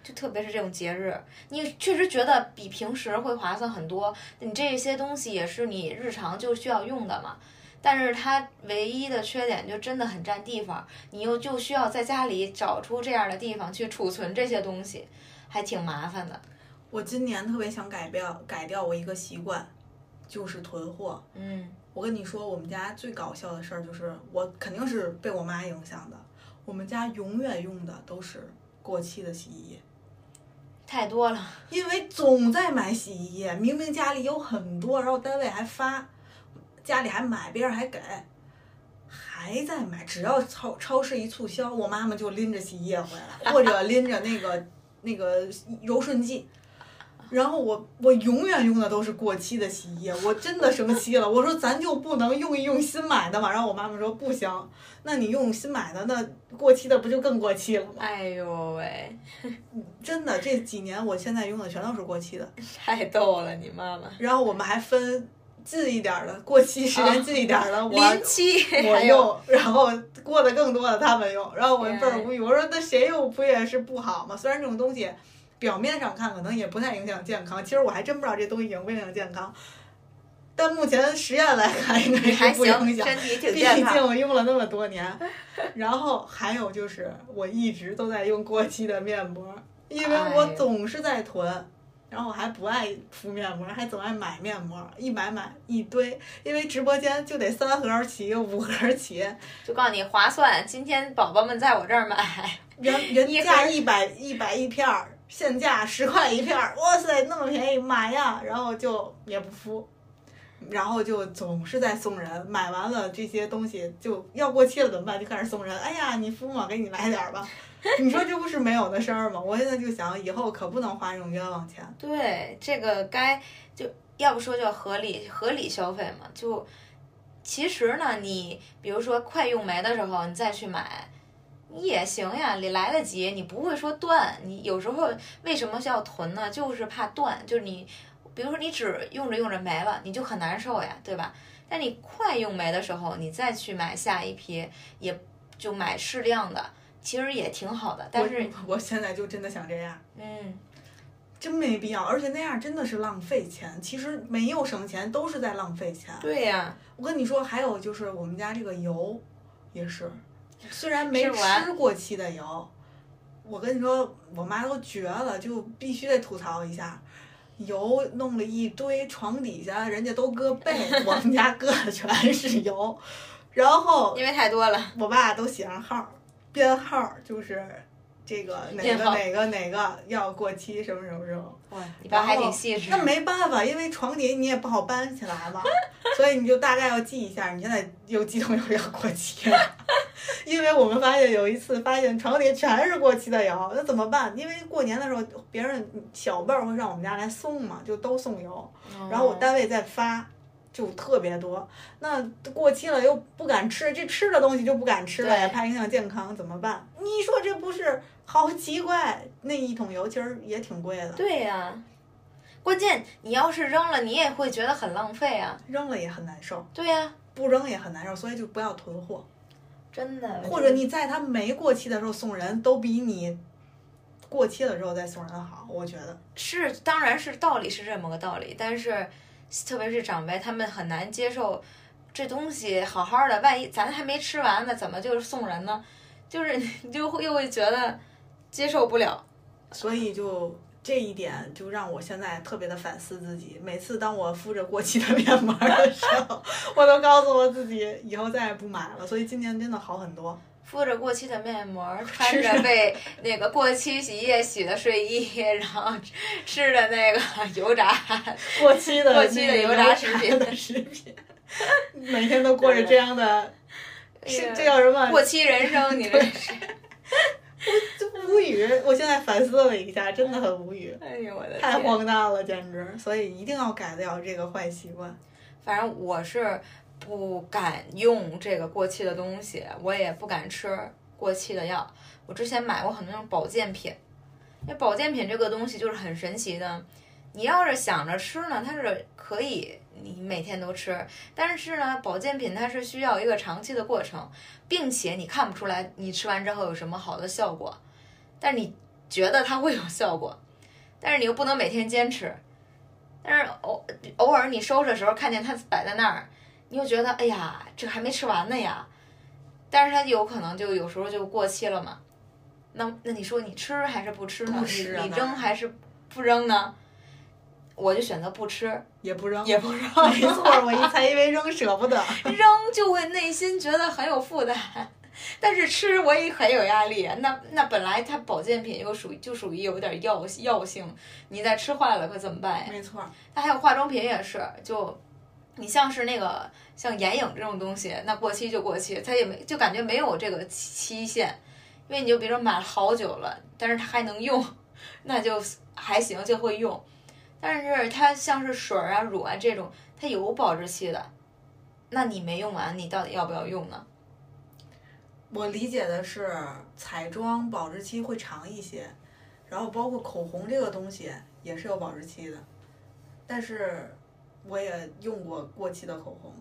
就特别是这种节日，你确实觉得比平时会划算很多。你这些东西也是你日常就需要用的嘛，但是它唯一的缺点就真的很占地方，你又就需要在家里找出这样的地方去储存这些东西，还挺麻烦的。我今年特别想改掉改掉我一个习惯，就是囤货。嗯，我跟你说，我们家最搞笑的事儿就是，我肯定是被我妈影响的。我们家永远用的都是过期的洗衣液。太多了，因为总在买洗衣液，明明家里有很多，然后单位还发，家里还买，别人还给，还在买。只要超超市一促销，我妈妈就拎着洗衣液回来，或者拎着那个那个柔顺剂。然后我我永远用的都是过期的洗衣液，我真的生气了。我说咱就不能用一用新买的嘛？然后我妈妈说不行，那你用新买的，那过期的不就更过期了吗？[laughs] 哎呦喂，真的这几年我现在用的全都是过期的，[laughs] 太逗了你妈妈。然后我们还分近一点的，过期时间近一点的，我 [laughs] 我用，然后过的更多的他们用，然后我倍儿无语。我说那谁用不也是不好吗？虽然这种东西。表面上看可能也不太影响健康，其实我还真不知道这东西影不影响健康。但目前实验来看，应该是不影响。毕竟我用了那么多年。然后还有就是，我一直都在用过期的面膜，因为我总是在囤，然后我还不爱敷面膜，还总爱买面膜，一买买一堆，因为直播间就得三盒起，五盒起。就告诉你划算，今天宝宝们在我这儿买，原 [laughs] 原价一百一百一片儿。现价十块一片儿，哇塞，那么便宜，买呀！然后就也不敷，然后就总是在送人，买完了这些东西就要过期了怎么办？就开始送人。哎呀，你敷吗？给你来点儿吧。[laughs] 你说这不是没有的事儿吗？我现在就想，以后可不能花这种冤枉钱。对，这个该就要不说叫合理合理消费嘛，就其实呢，你比如说快用没的时候，你再去买。你也行呀，你来得及，你不会说断。你有时候为什么需要囤呢？就是怕断，就是你，比如说你只用着用着没了，你就很难受呀，对吧？但你快用没的时候，你再去买下一批，也就买适量的，其实也挺好的。但是 [laughs] 我现在就真的想这样，嗯，真没必要，而且那样真的是浪费钱。其实没有省钱，都是在浪费钱。对呀，我跟你说，还有就是我们家这个油也是。虽然没吃吃过期的油，我跟你说，我妈都绝了，就必须得吐槽一下，油弄了一堆，床底下人家都搁被，[laughs] 我们家搁的全是油，然后因为太多了，我爸都写上号，编号就是这个哪个哪个哪个要过期什么什么什么。哇，你爸还挺细致。那没办法，因为床底你也不好搬起来嘛，[laughs] 所以你就大概要记一下，你现在有几桶油要过期了。[laughs] 因为我们发现有一次发现床底全是过期的油，那怎么办？因为过年的时候别人小辈儿会上我们家来送嘛，就都送油，然后我单位再发，就特别多。那过期了又不敢吃，这吃的东西就不敢吃了呀，怕影响健康，怎么办？你说这不是好奇怪？那一桶油其实也挺贵的。对呀，关键你要是扔了，你也会觉得很浪费啊。扔了也很难受。对呀，不扔也很难受，所以就不要囤货。真的，或者你在它没过期的时候送人，都比你过期了之后再送人好。我觉得是，当然是道理是这么个道理，但是特别是长辈他们很难接受这东西好好的，万一咱还没吃完呢，怎么就是送人呢？就是 [laughs] 你就会又会觉得接受不了，所以就。这一点就让我现在特别的反思自己。每次当我敷着过期的面膜的时候，[laughs] 我都告诉我自己以后再也不买了。所以今年真的好很多。敷着过期的面膜，穿着被那个过期洗衣液洗的睡衣，[laughs] 然后吃着那个油炸 [laughs] 过期的过期的油炸食品的食品，每天都过着这样的，这叫什么？过期人生，你这是。[laughs] 无语，我现在反思了一下，真的很无语。哎呦我的太荒诞了，简直！所以一定要改掉这个坏习惯。反正我是不敢用这个过期的东西，我也不敢吃过期的药。我之前买过很多那种保健品，那保健品这个东西就是很神奇的。你要是想着吃呢，它是可以。你每天都吃，但是呢，保健品它是需要一个长期的过程，并且你看不出来你吃完之后有什么好的效果，但你觉得它会有效果，但是你又不能每天坚持，但是偶偶尔你收拾的时候看见它摆在那儿，你又觉得哎呀，这还没吃完呢呀，但是它有可能就有时候就过期了嘛，那那你说你吃还是不吃呢？你扔还是不扔呢？我就选择不吃，也不扔，也不扔。没错，我一猜，因为扔舍不得，[laughs] 扔就会内心觉得很有负担，但是吃我也很有压力。那那本来它保健品又属于就属于有点药药性，你再吃坏了可怎么办呀？没错，它还有化妆品也是，就你像是那个像眼影这种东西，那过期就过期，它也没就感觉没有这个期限，因为你就比如说买了好久了，但是它还能用，[laughs] 那就还行，就会用。但是它像是水啊、乳啊这种，它有保质期的，那你没用完，你到底要不要用呢？我理解的是彩妆保质期会长一些，然后包括口红这个东西也是有保质期的，但是我也用过过期的口红。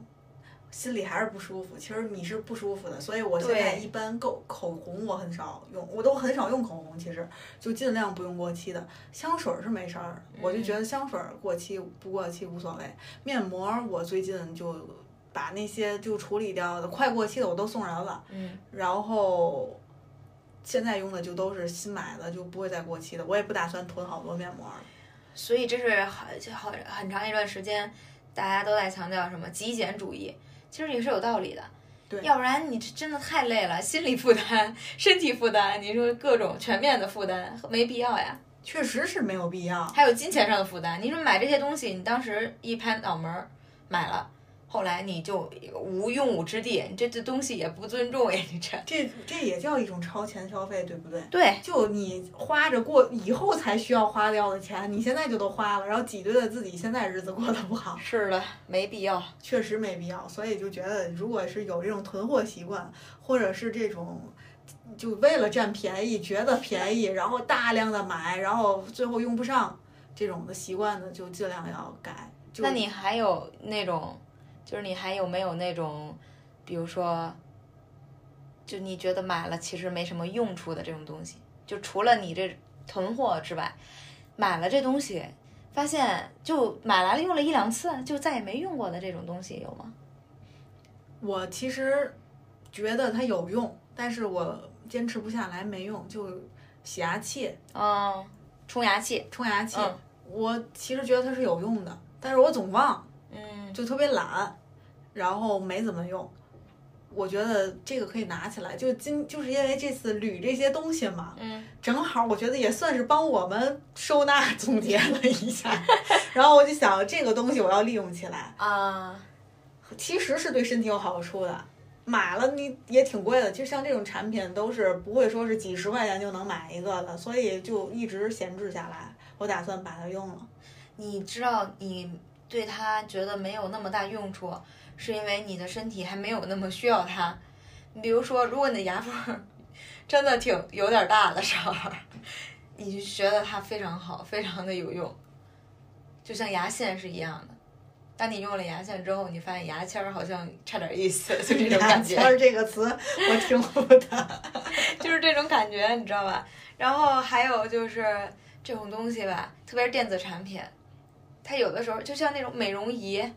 心里还是不舒服，其实你是不舒服的，所以我现在一般购口红我很少用，我都很少用口红，其实就尽量不用过期的。香水是没事儿，我就觉得香水过期不过期无所谓。面膜我最近就把那些就处理掉的快过期的我都送人了，嗯，然后现在用的就都是新买的，就不会再过期的。我也不打算囤好多面膜了。所以这是好就好很长一段时间大家都在强调什么极简主义。其实也是有道理的，对，要不然你真的太累了，心理负担、身体负担，你说各种全面的负担，没必要呀。确实是没有必要。还有金钱上的负担，你说买这些东西，你当时一拍脑门儿，买了，后来你就无用武之地，你这这东西也不尊重呀，你这。这这也叫一种超前消费，对不对？对，就你花着过以后才需要花掉的钱，你现在就都花了，然后挤兑的自己现在日子过得不好，是的，没必要。确实没必要。所以就觉得，如果是有这种囤货习惯，或者是这种就为了占便宜，觉得便宜，然后大量的买，然后最后用不上这种的习惯呢，就尽量要改。那你还有那种，就是你还有没有那种，比如说，就你觉得买了其实没什么用处的这种东西，就除了你这囤货之外，买了这东西，发现就买来了用了一两次，就再也没用过的这种东西有吗？我其实觉得它有用，但是我坚持不下来，没用。就洗牙器、嗯，冲牙器，冲牙器，嗯我其实觉得它是有用的，但是我总忘，嗯，就特别懒，然后没怎么用。我觉得这个可以拿起来，就今就是因为这次捋这些东西嘛，嗯，正好我觉得也算是帮我们收纳总结了一下，[laughs] 然后我就想这个东西我要利用起来，啊，其实是对身体有好处的。买了你也挺贵的，其实像这种产品都是不会说是几十块钱就能买一个的，所以就一直闲置下来。我打算把它用了。你知道你对它觉得没有那么大用处，是因为你的身体还没有那么需要它。你比如说，如果你的牙缝儿 [laughs] 真的挺有点大的时候，你就觉得它非常好，非常的有用，就像牙线是一样的。当你用了牙线之后，你发现牙签儿好像差点意思，就这种感觉。牙签儿这个词我听不懂。[laughs] 就是这种感觉，你知道吧？然后还有就是这种东西吧，特别是电子产品，它有的时候就像那种美容仪。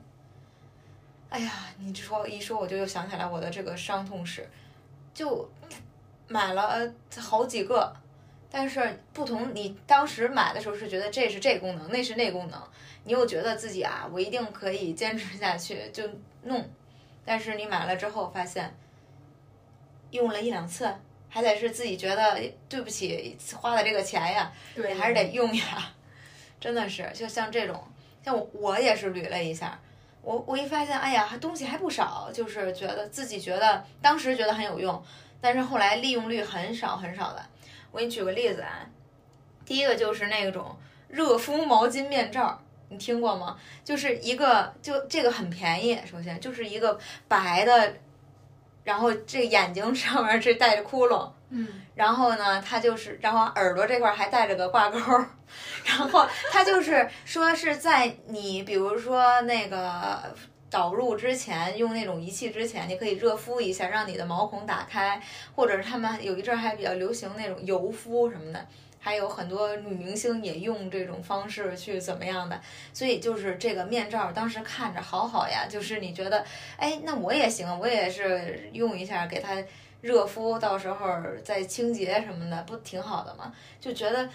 哎呀，你这说一说，我就又想起来我的这个伤痛史，就买了呃好几个，但是不同，你当时买的时候是觉得这是这功能，那是那功能，你又觉得自己啊，我一定可以坚持下去，就弄，但是你买了之后发现，用了一两次。还得是自己觉得对不起花的这个钱呀，对，你还是得用呀，[laughs] 真的是，就像这种，像我我也是捋了一下，我我一发现，哎呀，东西还不少，就是觉得自己觉得当时觉得很有用，但是后来利用率很少很少的。我给你举个例子啊，第一个就是那种热敷毛巾面罩，你听过吗？就是一个就这个很便宜，首先就是一个白的。然后这眼睛上面是带着窟窿，嗯，然后呢，它就是，然后耳朵这块还带着个挂钩，然后它就是说是在你比如说那个导入之前，用那种仪器之前，你可以热敷一下，让你的毛孔打开，或者是他们有一阵还比较流行那种油敷什么的。还有很多女明星也用这种方式去怎么样的，所以就是这个面罩，当时看着好好呀，就是你觉得，哎，那我也行，我也是用一下，给它热敷，到时候再清洁什么的，不挺好的吗？就觉得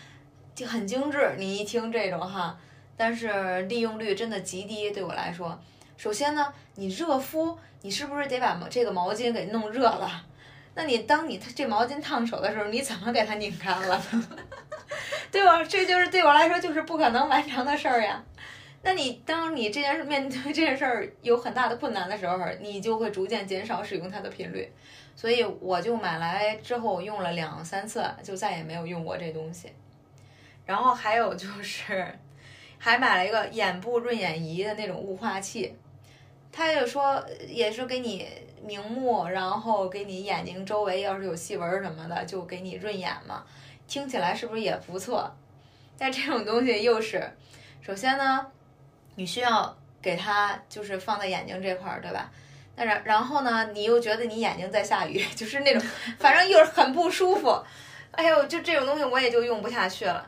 就很精致。你一听这种哈，但是利用率真的极低，对我来说。首先呢，你热敷，你是不是得把这个毛巾给弄热了？那你当你这毛巾烫手的时候，你怎么给它拧干了呢？[laughs] 对吧？这就是对我来说就是不可能完成的事儿呀。那你当你这件事面对这件事儿有很大的困难的时候，你就会逐渐减少使用它的频率。所以我就买来之后用了两三次，就再也没有用过这东西。然后还有就是，还买了一个眼部润眼仪的那种雾化器，他就说也是给你明目，然后给你眼睛周围要是有细纹什么的，就给你润眼嘛。听起来是不是也不错？但这种东西又是，首先呢，你需要给它就是放在眼睛这块儿，对吧？那然然后呢，你又觉得你眼睛在下雨，[laughs] 就是那种，反正又是很不舒服。哎呦，就这种东西我也就用不下去了。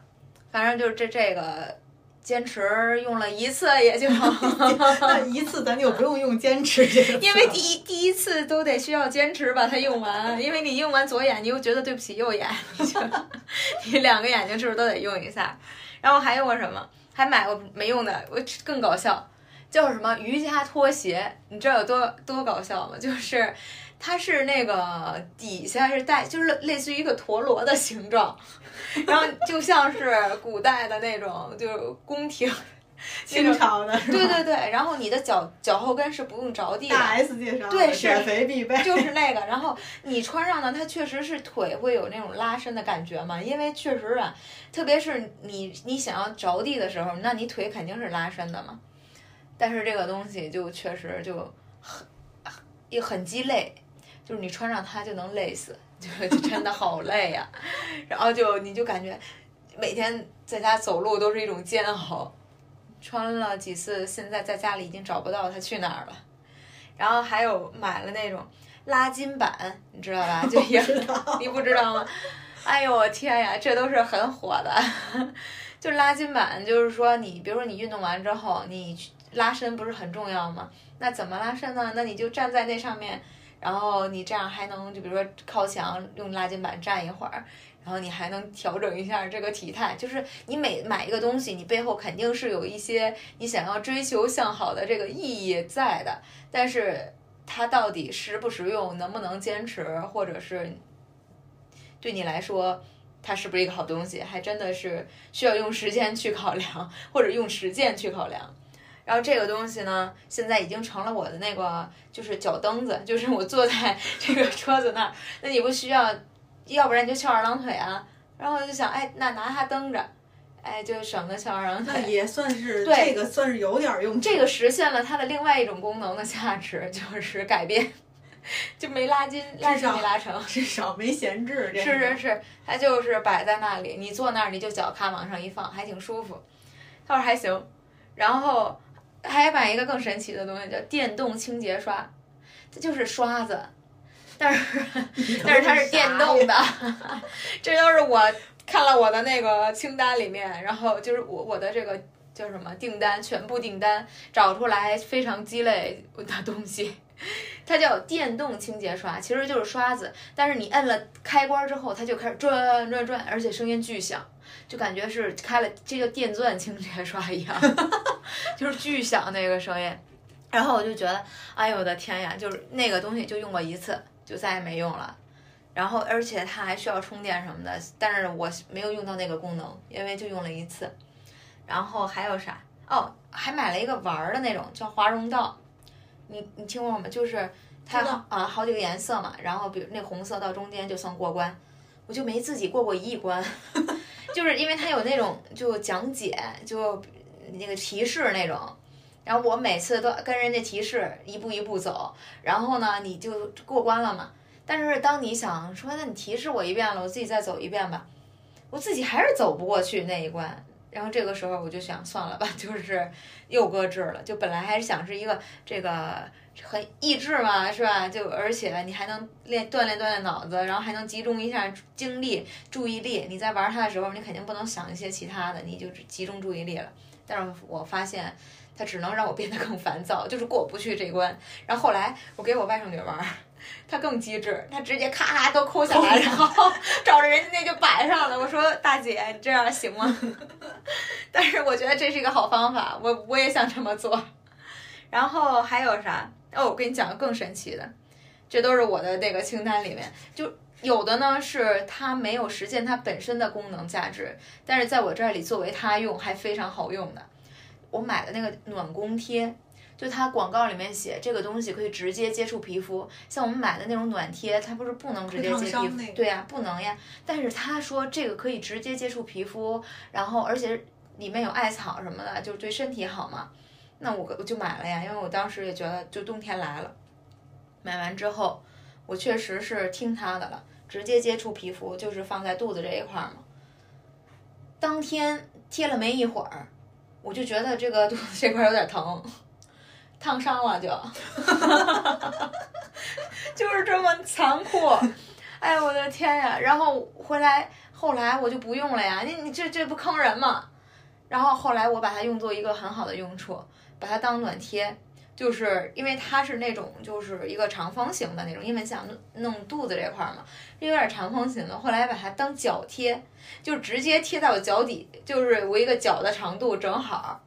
反正就是这这个坚持用了一次也就，[laughs] 那一次咱就不用用坚持这个，因为第一第一次都得需要坚持把它用完，因为你用完左眼，你又觉得对不起右眼，你就你两个眼睛是不是都得用一下？然后还有个什么，还买过没用的，我更搞笑，叫什么瑜伽拖鞋？你知道有多多搞笑吗？就是它是那个底下是带，就是类似于一个陀螺的形状，然后就像是古代的那种就是宫廷。清朝的？对对对，然后你的脚脚后跟是不用着地的，大 S 介绍的对是减肥必备，就是那个，然后你穿上呢，它确实是腿会有那种拉伸的感觉嘛，因为确实啊，特别是你你想要着地的时候，那你腿肯定是拉伸的嘛。但是这个东西就确实就很也很鸡肋，就是你穿上它就能累死，[laughs] 就就真的好累呀、然后就你就感觉每天在家走路都是一种煎熬。穿了几次，现在在家里已经找不到它去哪儿了。然后还有买了那种拉筋板，你知道吧？就也 [laughs] 你不知道吗？哎呦我天呀，这都是很火的。[laughs] 就拉筋板，就是说你比如说你运动完之后，你去拉伸不是很重要吗？那怎么拉伸呢？那你就站在那上面，然后你这样还能就比如说靠墙用拉筋板站一会儿。然后你还能调整一下这个体态，就是你每买一个东西，你背后肯定是有一些你想要追求向好的这个意义在的，但是它到底实不实用，能不能坚持，或者是对你来说，它是不是一个好东西，还真的是需要用时间去考量，或者用实践去考量。然后这个东西呢，现在已经成了我的那个就是脚蹬子，就是我坐在这个桌子那儿，那你不需要。要不然你就翘二郎腿啊，然后我就想，哎，那拿它蹬着，哎，就省得翘二郎腿。那也算是对这个算是有点用。这个实现了它的另外一种功能的价值，就是改变，[laughs] 就没拉筋，拉筋没拉成。至少没闲置，这是是是，它就是摆在那里，你坐那儿你就脚咔往上一放，还挺舒服。他说还行，然后还买一个更神奇的东西，叫电动清洁刷，它就是刷子。但是但是它是电动的，[laughs] 这都是我看了我的那个清单里面，然后就是我我的这个叫什么订单，全部订单找出来非常鸡肋的东西，它叫电动清洁刷，其实就是刷子，但是你摁了开关之后，它就开始转转转，而且声音巨响，就感觉是开了这叫电钻清洁刷一样，[laughs] 就是巨响那个声音。然后我就觉得，哎呦我的天呀，就是那个东西就用过一次。就再也没用了，然后而且它还需要充电什么的，但是我没有用到那个功能，因为就用了一次。然后还有啥？哦，还买了一个玩儿的那种叫华容道，你你听过吗？就是它啊好几个颜色嘛，然后比如那红色到中间就算过关，我就没自己过过一关，就是因为它有那种就讲解就那个提示那种。然后我每次都跟人家提示一步一步走，然后呢你就过关了嘛。但是当你想说，那你提示我一遍了，我自己再走一遍吧，我自己还是走不过去那一关。然后这个时候我就想算了吧，[laughs] 就是又搁置了。就本来还是想是一个这个很益智嘛，是吧？就而且你还能练锻炼锻炼脑子，然后还能集中一下精力、注意力。你在玩它的时候，你肯定不能想一些其他的，你就集中注意力了。但是我发现。它只能让我变得更烦躁，就是过不去这关。然后后来我给我外甥女玩，她更机智，她直接咔咔都抠下来，然后找着人家那就摆上了。我说大姐，你这样行吗？[laughs] 但是我觉得这是一个好方法，我我也想这么做。然后还有啥？哦，我跟你讲个更神奇的，这都是我的那个清单里面，就有的呢是它没有实现它本身的功能价值，但是在我这里作为它用还非常好用的。我买的那个暖宫贴，就它广告里面写这个东西可以直接接触皮肤，像我们买的那种暖贴，它不是不能直接接皮肤，对呀、啊，不能呀。但是他说这个可以直接接触皮肤，然后而且里面有艾草什么的，就对身体好嘛。那我我就买了呀，因为我当时也觉得就冬天来了，买完之后我确实是听他的了，直接接触皮肤就是放在肚子这一块嘛。当天贴了没一会儿。我就觉得这个肚子这块有点疼，烫伤了就，[laughs] 就是这么残酷。哎呀，我的天呀！然后回来后来我就不用了呀，你你这这不坑人吗？然后后来我把它用作一个很好的用处，把它当暖贴，就是因为它是那种就是一个长方形的那种，因为想弄肚子这块嘛，有点长方形的。后来把它当脚贴，就直接贴到脚底，就是我一个脚的长度正好。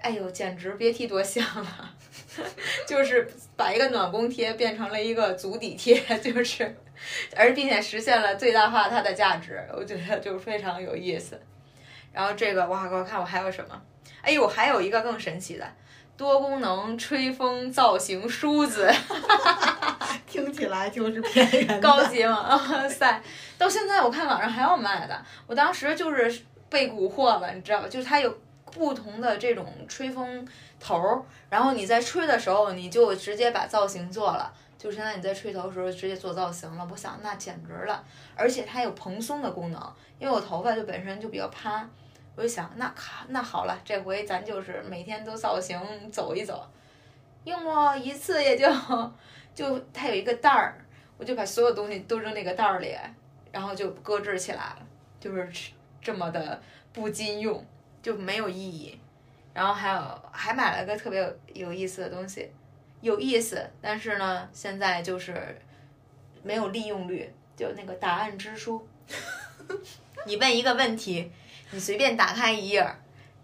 哎呦，简直别提多香了！[laughs] 就是把一个暖宫贴变成了一个足底贴，就是，而并且实现了最大化它的价值，我觉得就非常有意思。然后这个哇，给我看我还有什么哎呦，还有一个更神奇的，多功能吹风造型梳子，[laughs] 听起来就是骗人的。高级吗？哇 [laughs] 塞，到现在我看网上还有卖的，我当时就是被蛊惑了，你知道吧？就是它有不同的这种吹风头儿，然后你在吹的时候，你就直接把造型做了。就是现在你在吹头的时候直接做造型了，我想那简直了，而且它有蓬松的功能，因为我头发就本身就比较趴，我就想那卡那好了，这回咱就是每天都造型走一走，用过一次也就就它有一个袋儿，我就把所有东西都扔那个袋儿里，然后就搁置起来了，就是这么的不经用，就没有意义。然后还有还买了个特别有有意思的东西，有意思，但是呢，现在就是没有利用率，就那个答案之书。[laughs] 你问一个问题，你随便打开一页儿，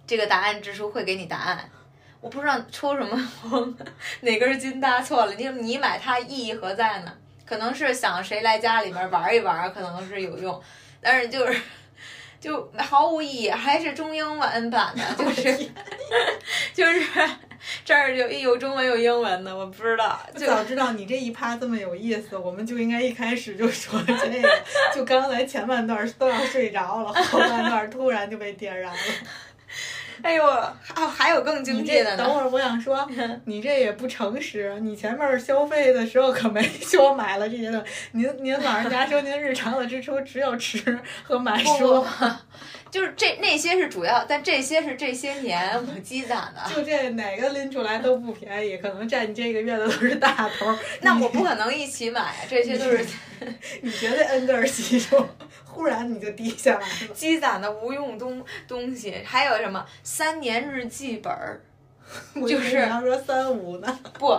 这个答案之书会给你答案。我不知道抽什么风，[laughs] 哪根筋搭错了，你你买它意义何在呢？可能是想谁来家里面玩一玩，可能是有用，但是就是就毫无意义，还是中英文版的，就是 [laughs] 就是这儿有有中文有英文的，我不知道，就早知道你这一趴这么有意思，我们就应该一开始就说这个。就刚才前半段都要睡着了，后半段突然就被点燃了。[laughs] 哎呦，哦还有更经济的呢，等会儿我想说，[laughs] 你这也不诚实。你前面消费的时候可没说买了这些东西。您您老人家说您日常的支出只有吃和买不书，[laughs] 就是这那些是主要，但这些是这些年我积攒的。就这哪个拎出来都不便宜，可能占你这个月的都是大头儿。那我不可能一起买，这些都是你绝对恩格尔系数，忽然你就低下来了。[laughs] 积攒的无用东东西。还有什么三年日记本儿？[laughs] 就是你要说三五呢，[laughs] 不，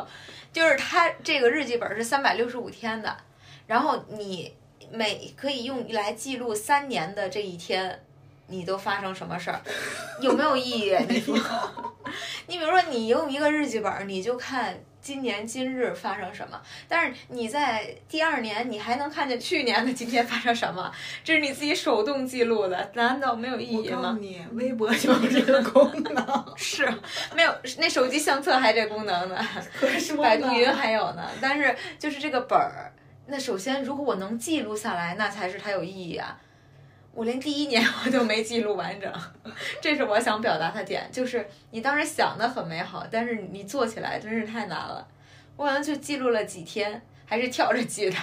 就是它这个日记本是三百六十五天的，然后你每可以用来记录三年的这一天，你都发生什么事儿，有没有意义？你说，你比如说你用一个日记本儿，你就看。今年今日发生什么？但是你在第二年，你还能看见去年的今天发生什么？这是你自己手动记录的，难道没有意义吗我告诉？你，微博就有这个功能。[laughs] 是没有，那手机相册还这功能呢。可说呢百度云还有呢，但是就是这个本儿，那首先如果我能记录下来，那才是它有意义啊。我连第一年 [laughs] 我都没记录完整，这是我想表达的点，就是你当时想的很美好，但是你做起来真是太难了。我好像就记录了几天，还是跳着记的，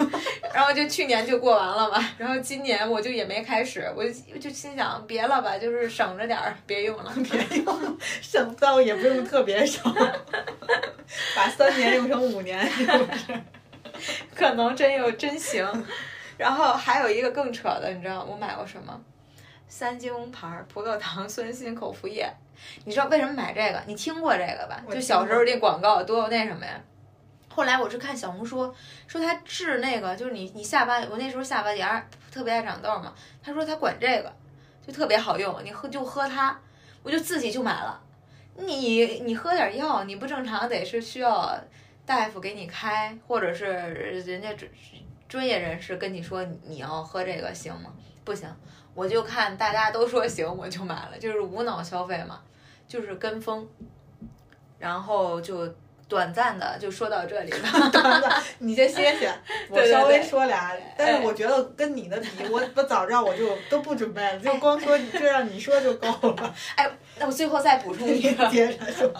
[laughs] 然后就去年就过完了嘛，然后今年我就也没开始，我就我就心想别了吧，就是省着点儿，别用了。别用，[laughs] 省到也不用特别省，把三年用成五年，是不是？可能真有真行。然后还有一个更扯的，你知道我买过什么？三精牌儿葡萄糖酸锌口服液。你知道为什么买这个？你听过这个吧？就小时候那广告多有那什么呀？后来我是看小红书说它治那个，就是你你下巴，我那时候下巴眼儿特别爱长痘嘛，他说他管这个就特别好用，你喝就喝它，我就自己就买了。你你喝点药，你不正常得是需要大夫给你开，或者是人家专专业人士跟你说你要喝这个行吗？不行，我就看大家都说行，我就买了，就是无脑消费嘛，就是跟风，然后就短暂的就说到这里了。[laughs] 你先歇歇，[laughs] 我稍微对说俩，但是我觉得跟你的比，我我早知道我就都不准备了，就光说你就让你说就够了。[laughs] 哎，那我最后再补充一个，接着说，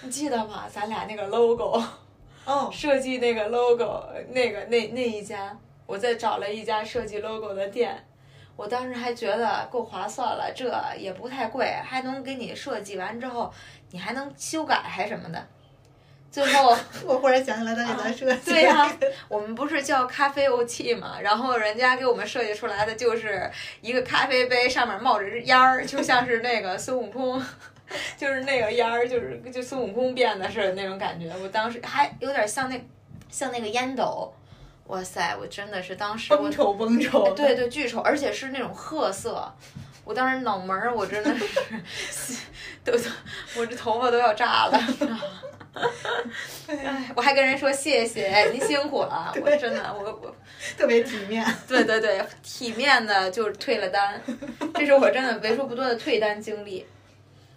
你记得吗？咱俩那个 logo 哦，设计那个 logo，那个那那一家，我再找了一家设计 logo 的店。我当时还觉得够划算了，这也不太贵，还能给你设计完之后，你还能修改还什么的。最后，[laughs] 我忽然想起来他给咱设计，对呀、我们不是叫咖啡 OT 嘛，然后人家给我们设计出来的就是一个咖啡杯，上面冒着烟儿，就像是那个孙悟空，就是那个烟儿，就是就孙悟空变的似的那种感觉。我当时还有点像那像那个烟斗，哇塞，我真的是当时我绷丑崩丑的，对对，巨丑，而且是那种褐色。我当时脑门儿，我真的是都都，我这头发都要炸了。哎，我还跟人说谢谢，您辛苦了。我真的，我我，特别体面。对对对，体面的就退了单，这是我真的为数不多的退单经历。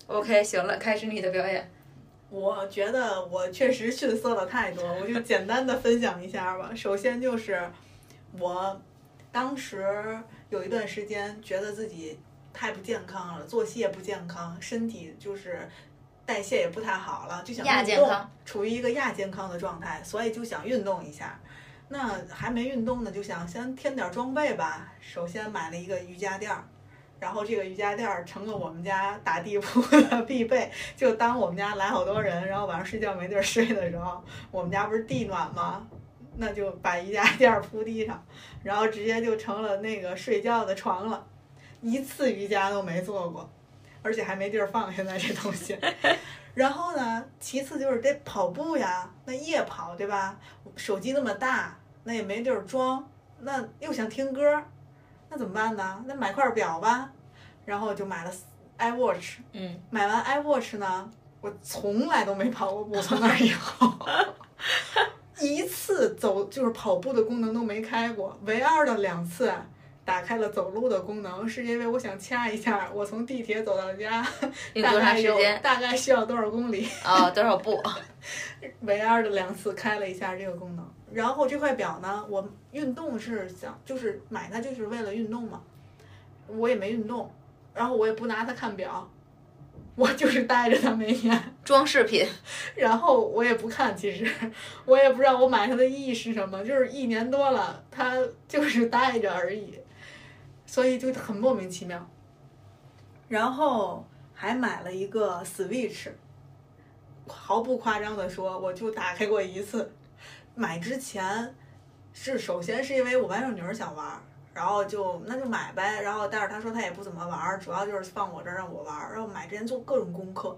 OK，行了，开始你的表演。我觉得我确实逊色了太多，我就简单的分享一下吧。[laughs] 首先就是我当时有一段时间觉得自己太不健康了，作息也不健康，身体就是代谢也不太好了，就想亚运动健康，处于一个亚健康的状态，所以就想运动一下。那还没运动呢，就想先添点装备吧。首先买了一个瑜伽垫儿，然后这个瑜伽垫儿成了我们家打地铺的必备。就当我们家来好多人，然后晚上睡觉没地儿睡的时候，我们家不是地暖吗？那就把瑜伽垫儿铺地上，然后直接就成了那个睡觉的床了。一次瑜伽都没做过，而且还没地儿放现在这东西。[laughs] 然后呢，其次就是得跑步呀，那夜跑对吧？手机那么大，那也没地儿装，那又想听歌，那怎么办呢？那买块表吧，然后就买了 iWatch。嗯，买完 iWatch 呢，我从来都没跑过步，从那儿以后，[laughs] 一次走就是跑步的功能都没开过，唯二的两次打开了走路的功能，是因为我想掐一下我从地铁走到家大概时间？大概需要多少公里。哦，多少步？[laughs] 唯二的两次开了一下这个功能。然后这块表呢，我运动是想就是买它就是为了运动嘛，我也没运动，然后我也不拿它看表，我就是戴着它每天，[laughs] 装饰品。然后我也不看，其实我也不知道我买它的意义是什么，就是一年多了，它就是戴着而已，所以就很莫名其妙。然后还买了一个 Switch，毫不夸张的说，我就打开过一次。买之前是首先是因为我外甥女儿想玩，然后就那就买呗。然后但是她说她也不怎么玩，主要就是放我这儿让我玩。然后买之前做各种功课，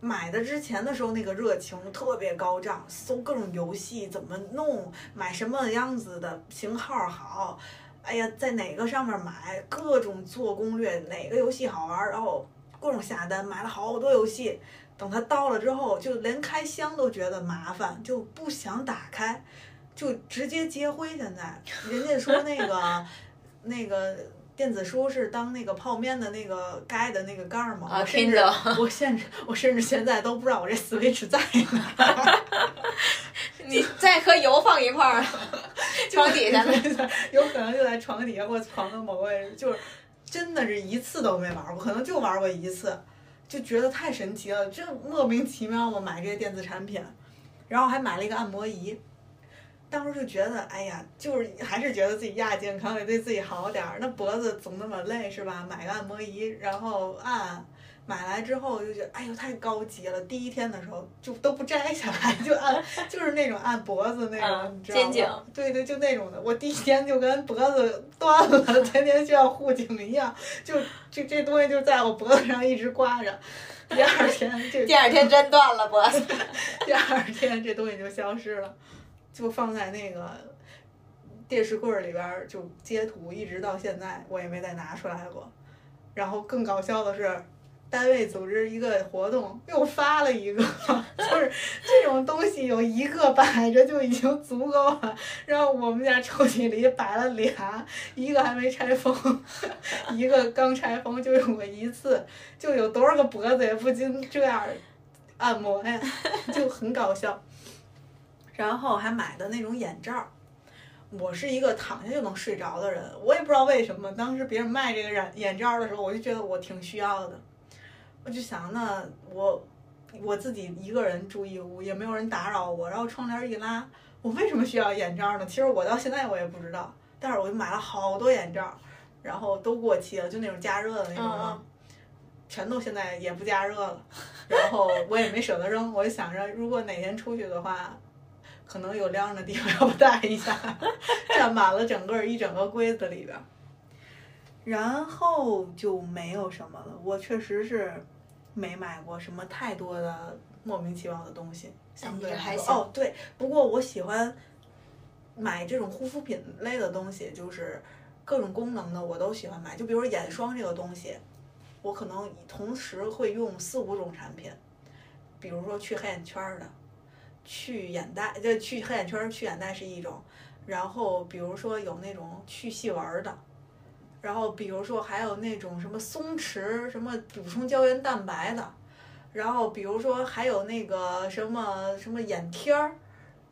买的之前的时候那个热情特别高涨，搜各种游戏怎么弄，买什么样子的型号好。哎呀，在哪个上面买，各种做攻略，哪个游戏好玩，然后各种下单，买了好多游戏。等它到了之后，就连开箱都觉得麻烦，就不想打开，就直接接灰。现在人家说那个 [laughs] 那个电子书是当那个泡面的那个盖的那个盖儿嘛，啊我甚至 Kindle 我甚至我甚至现在都不知道我这 Switch 在哪儿。[laughs] 你再和油放一块儿，[laughs] 床底下呢？有可能就在床底下或床的某个位置，就是真的是一次都没玩过，可能就玩过一次，就觉得太神奇了，这莫名其妙我买这些电子产品，然后还买了一个按摩仪。当时就觉得，哎呀，就是还是觉得自己亚健康，得对自己好点儿。那脖子总那么累是吧？买个按摩仪，然后按，买来之后就觉得，哎呦，太高级了。第一天的时候就都不摘下来，[laughs] 就按，就是那种按脖子那种，嗯你知道吗？肩颈对对，就那种的。我第一天就跟脖子断了，[laughs] 天天需要护颈一样，就这这东西就在我脖子上一直挂着。第二天这第二天真断了脖子。[laughs] 第二天这东西就消失了，就放在那个电视柜儿里边儿就截图，一直到现在我也没再拿出来过。然后更搞笑的是，单位组织一个活动又发了一个，[laughs] 就是这种东西有一个摆着就已经足够了。然后我们家抽屉里摆了俩，一个还没拆封，[laughs] 一个刚拆封就用过一次，就有多少个脖子也不禁这样按摩呀，就很搞笑。然后还买的那种眼罩，我是一个躺下就能睡着的人，我也不知道为什么，当时别人卖这个眼眼罩的时候，我就觉得我挺需要的，我就想那我我自己一个人住一屋，也没有人打扰我，然后窗帘儿一拉，我为什么需要眼罩呢？其实我到现在我也不知道，但是我就买了好多眼罩，然后都过期了，就那种加热的那种全都现在也不加热了，然后我也没舍得扔，我就想着如果哪天出去的话，可能有晾的地方要不带一下，占满了整个一整个柜子里边儿。然后就没有什么了，我确实是没买过什么太多的莫名其妙的东西。相对来说哦，对，不过我喜欢买这种护肤品类的东西，就是各种功能的我都喜欢买。就比如说眼霜这个东西，我可能同时会用四五种产品，比如说去黑眼圈儿的，去眼袋，就去黑眼圈儿、去眼袋是一种，然后比如说有那种去细纹儿的，然后比如说还有那种什么松弛，什么补充胶原蛋白的，然后比如说还有那个什么什么眼贴儿。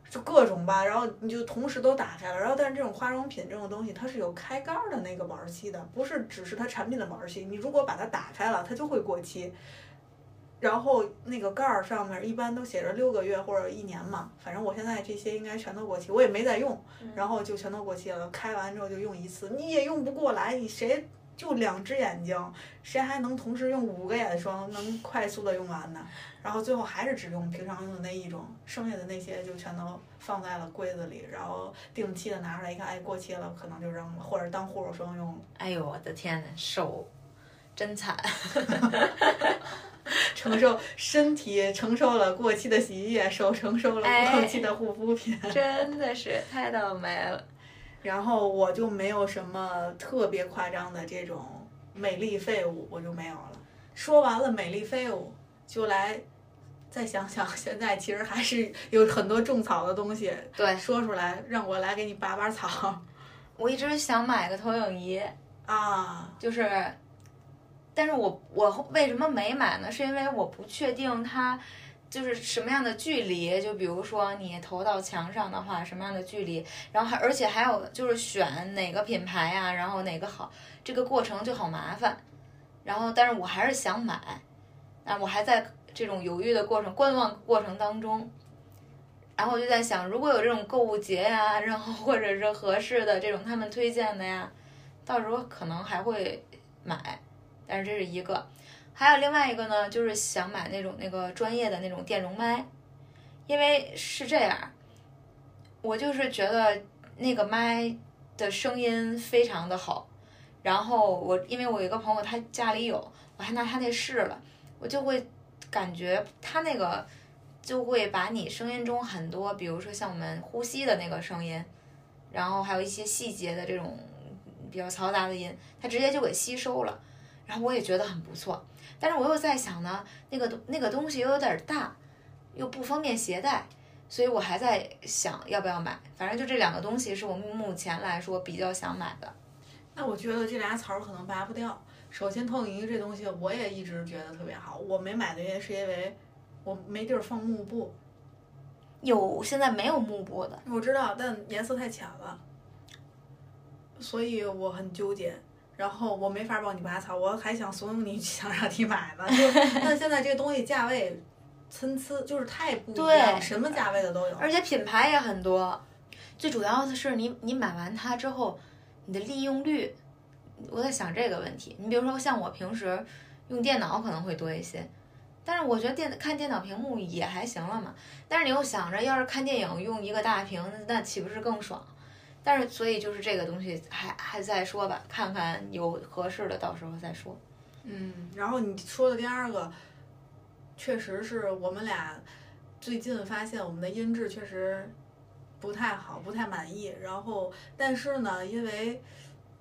就各种吧，然后你就同时都打开了，然后但是这种化妆品这种东西，它是有开盖儿的那个保质期的，不是只是它产品的保质期。你如果把它打开了，它就会过期。然后那个盖儿上面一般都写着六个月或者一年嘛，反正我现在这些应该全都过期，我也没在用，然后就全都过期了。开完之后就用一次，你也用不过来，你谁就两只眼睛，谁还能同时用五个眼霜能快速的用完呢？然后最后还是只用平常用的那一种，剩下的那些就全都放在了柜子里，然后定期的拿出来一看，哎，过期了，可能就扔了，或者当护手霜用了。哎呦我的天呐，手真惨。[laughs] 承受身体承受了过期的洗衣液，手承受了过期的护肤品，真的是太倒霉了。[laughs] 然后我就没有什么特别夸张的这种美丽废物，我就没有了。说完了美丽废物，就来再想想，现在其实还是有很多种草的东西。对，说出来让我来给你拔拔草。我一直想买个投影仪啊，就是。但是我我为什么没买呢？是因为我不确定它就是什么样的距离，就比如说你投到墙上的话，什么样的距离，然后还而且还有就是选哪个品牌呀，然后哪个好，这个过程就好麻烦。然后，但是我还是想买，啊，我还在这种犹豫的过程、观望过程当中。然后我就在想，如果有这种购物节呀，然后或者是合适的这种他们推荐的呀，到时候可能还会买。但是这是一个，还有另外一个呢，就是想买那种那个专业的那种电容麦，因为是这样，我就是觉得那个麦的声音非常的好，然后我因为我有一个朋友他家里有，我还拿他那试了，我就会感觉他那个就会把你声音中很多，比如说像我们呼吸的那个声音，然后还有一些细节的这种比较嘈杂的音，它直接就给吸收了。然后我也觉得很不错，但是我又在想呢，那个东那个东西又有点大，又不方便携带，所以我还在想要不要买。反正就这两个东西是我目前来说比较想买的。那我觉得这俩草可能拔不掉。首先，投影仪这东西我也一直觉得特别好，我没买的原因是因为我没地儿放幕布。有，现在没有幕布的。我知道，但颜色太浅了，所以我很纠结。然后我没法帮你拔草，我还想怂恿你想让你买呢。[laughs] 就但现在这个东西价位参差，就是太不一样，什么价位的都有，而且品牌也很多。最主要的是你你买完它之后，你的利用率，我在想这个问题。你比如说像我平时用电脑可能会多一些，但是我觉得电看电脑屏幕也还行了嘛。但是你又想着，要是看电影用一个大屏，那岂不是更爽？但是，所以就是这个东西还还再说吧，看看有合适的，到时候再说。嗯，然后你说的第二个，确实是我们俩最近发现我们的音质确实不太好，不太满意。然后，但是呢，因为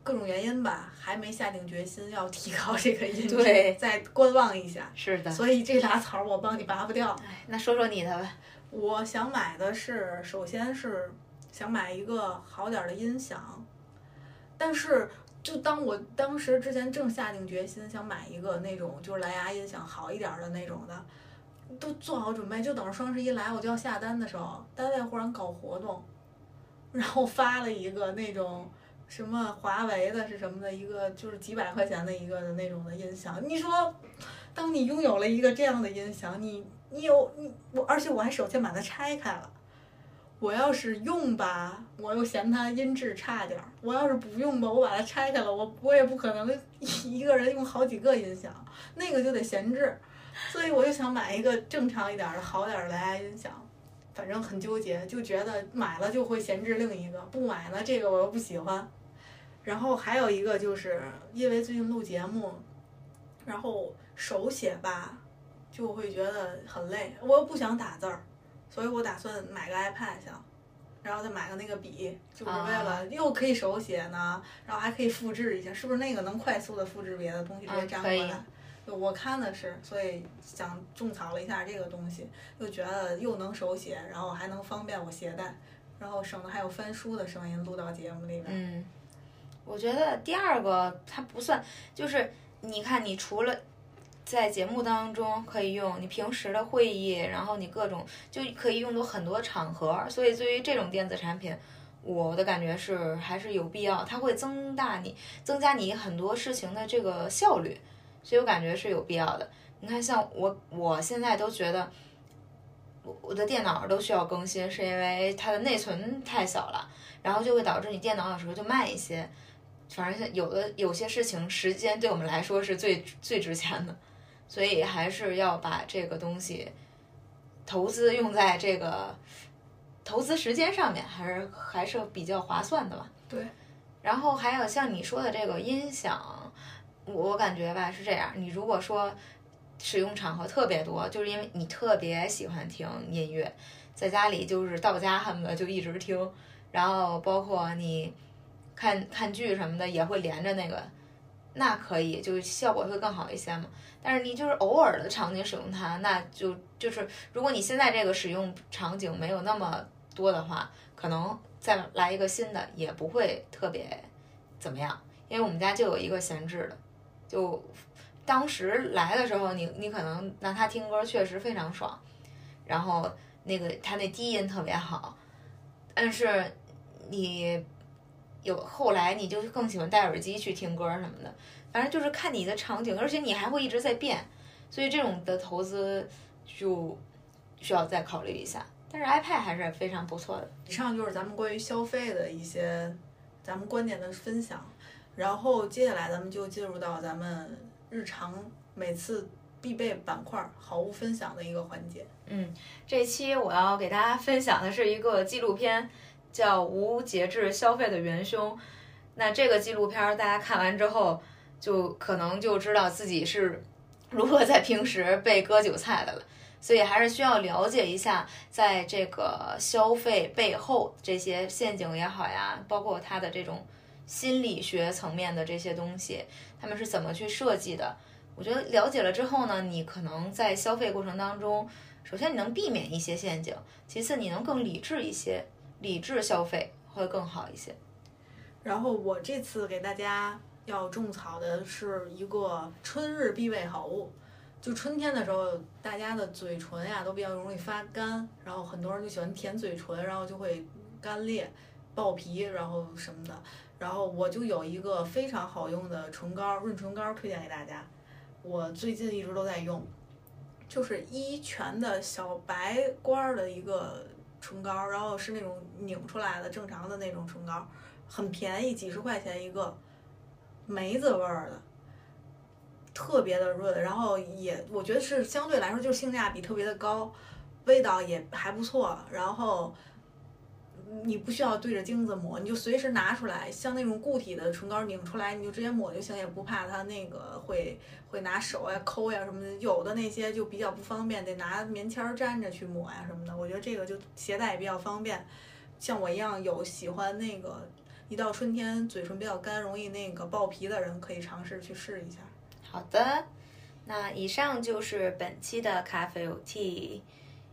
各种原因吧，还没下定决心要提高这个音质，再观望一下。是的。所以这俩草我帮你拔不掉。哎，那说说你的吧。我想买的是，首先是。想买一个好点儿的音响，但是就当我当时之前正下定决心想买一个那种就是蓝牙音响好一点的那种的，都做好准备，就等着双十一来我就要下单的时候，单位忽然搞活动，然后发了一个那种什么华为的是什么的一个就是几百块钱的一个的那种的音响，你说，当你拥有了一个这样的音响，你你有你我，而且我还首先把它拆开了。我要是用吧，我又嫌它音质差点儿；我要是不用吧，我把它拆开了，我我也不可能一个人用好几个音响，那个就得闲置。所以我就想买一个正常一点的好点儿的蓝牙音响，反正很纠结，就觉得买了就会闲置另一个，不买了这个我又不喜欢。然后还有一个就是因为最近录节目，然后手写吧就会觉得很累，我又不想打字儿。所以我打算买个 iPad 想，然后再买个那个笔，就是为了又可以手写呢，然后还可以复制一下，是不是那个能快速的复制别的东西直接粘过来？我看的是，所以想种草了一下这个东西，又觉得又能手写，然后还能方便我携带，然后省得还有翻书的声音录到节目里边。嗯，我觉得第二个它不算，就是你看，你除了在节目当中可以用，你平时的会议，然后你各种就可以用到很多场合，所以对于这种电子产品，我的感觉是还是有必要，它会增大你增加你很多事情的这个效率，所以我感觉是有必要的。你看，像我我现在都觉得。我的电脑都需要更新，是因为它的内存太小了，然后就会导致你电脑有时候就慢一些。反正有的有些事情，时间对我们来说是最最值钱的，所以还是要把这个东西投资用在这个投资时间上面，还是还是比较划算的吧。对。然后还有像你说的这个音响，我感觉吧是这样，你如果说。使用场合特别多，就是因为你特别喜欢听音乐，在家里就是到家恨不得就一直听，然后包括你看看剧什么的也会连着那个，那可以就效果会更好一些嘛。但是你就是偶尔的场景使用它，那就就是如果你现在这个使用场景没有那么多的话，可能再来一个新的也不会特别怎么样，因为我们家就有一个闲置的，就。当时来的时候，你你可能拿它听歌确实非常爽，然后那个它那低音特别好，但是你有后来你就更喜欢戴耳机去听歌什么的，反正就是看你的场景，而且你还会一直在变，所以这种的投资就需要再考虑一下。但是 iPad 还是非常不错的。以上就是咱们关于消费的一些咱们观点的分享，然后接下来咱们就进入到咱们。日常每次必备板块好物分享的一个环节。嗯，这期我要给大家分享的是一个纪录片，叫《无节制消费的元凶》。那这个纪录片大家看完之后，就可能就知道自己是如何在平时被割韭菜的了。所以还是需要了解一下，在这个消费背后这些陷阱也好呀，包括它的这种。心理学层面的这些东西，他们是怎么去设计的？我觉得了解了之后呢，你可能在消费过程当中，首先你能避免一些陷阱，其次你能更理智一些，理智消费会更好一些。然后我这次给大家要种草的是一个春日必备好物，就春天的时候，大家的嘴唇呀都比较容易发干，然后很多人就喜欢舔嘴唇，然后就会干裂、爆皮，然后什么的。然后我就有一个非常好用的唇膏，润唇膏推荐给大家。我最近一直都在用，就是一泉的小白罐的一个唇膏，然后是那种拧出来的正常的那种唇膏，很便宜，几十块钱一个，梅子味儿的，特别的润，然后也我觉得是相对来说就是性价比特别的高，味道也还不错，然后。你不需要对着镜子抹，你就随时拿出来，像那种固体的唇膏拧出来，你就直接抹就行，也不怕它那个会会拿手呀抠呀什么的。有的那些就比较不方便，得拿棉签粘着去抹呀什么的。我觉得这个就携带也比较方便。像我一样有喜欢那个一到春天嘴唇比较干、容易那个爆皮的人，可以尝试去试一下。好的，那以上就是本期的咖啡有 tea。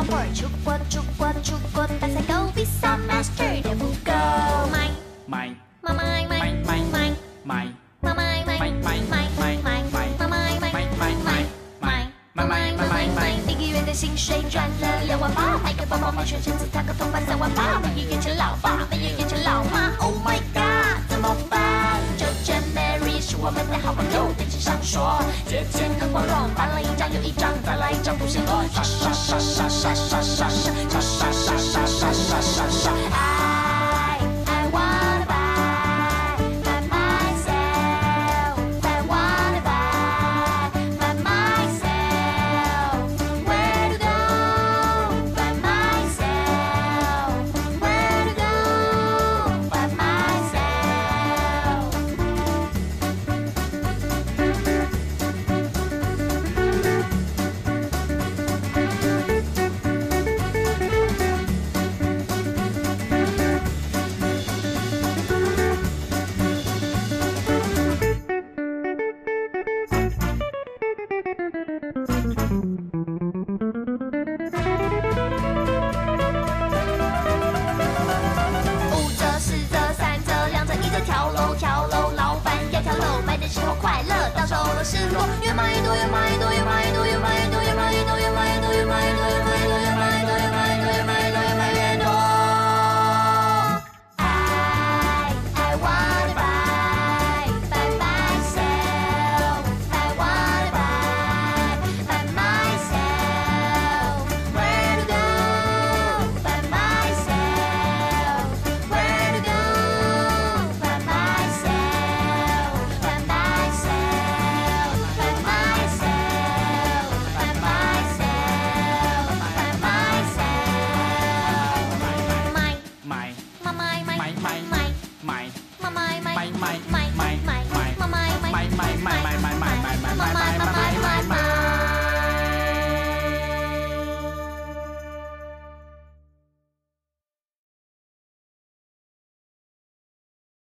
Some more chukwa chukwa chukwa As I go be some master devil go My My My my my my my My Oh my god，怎么办？姐姐 Mary 是我们的好朋友，电视上说，姐姐更光荣，发了一张又一张，再来。puxa, puxa, puxa,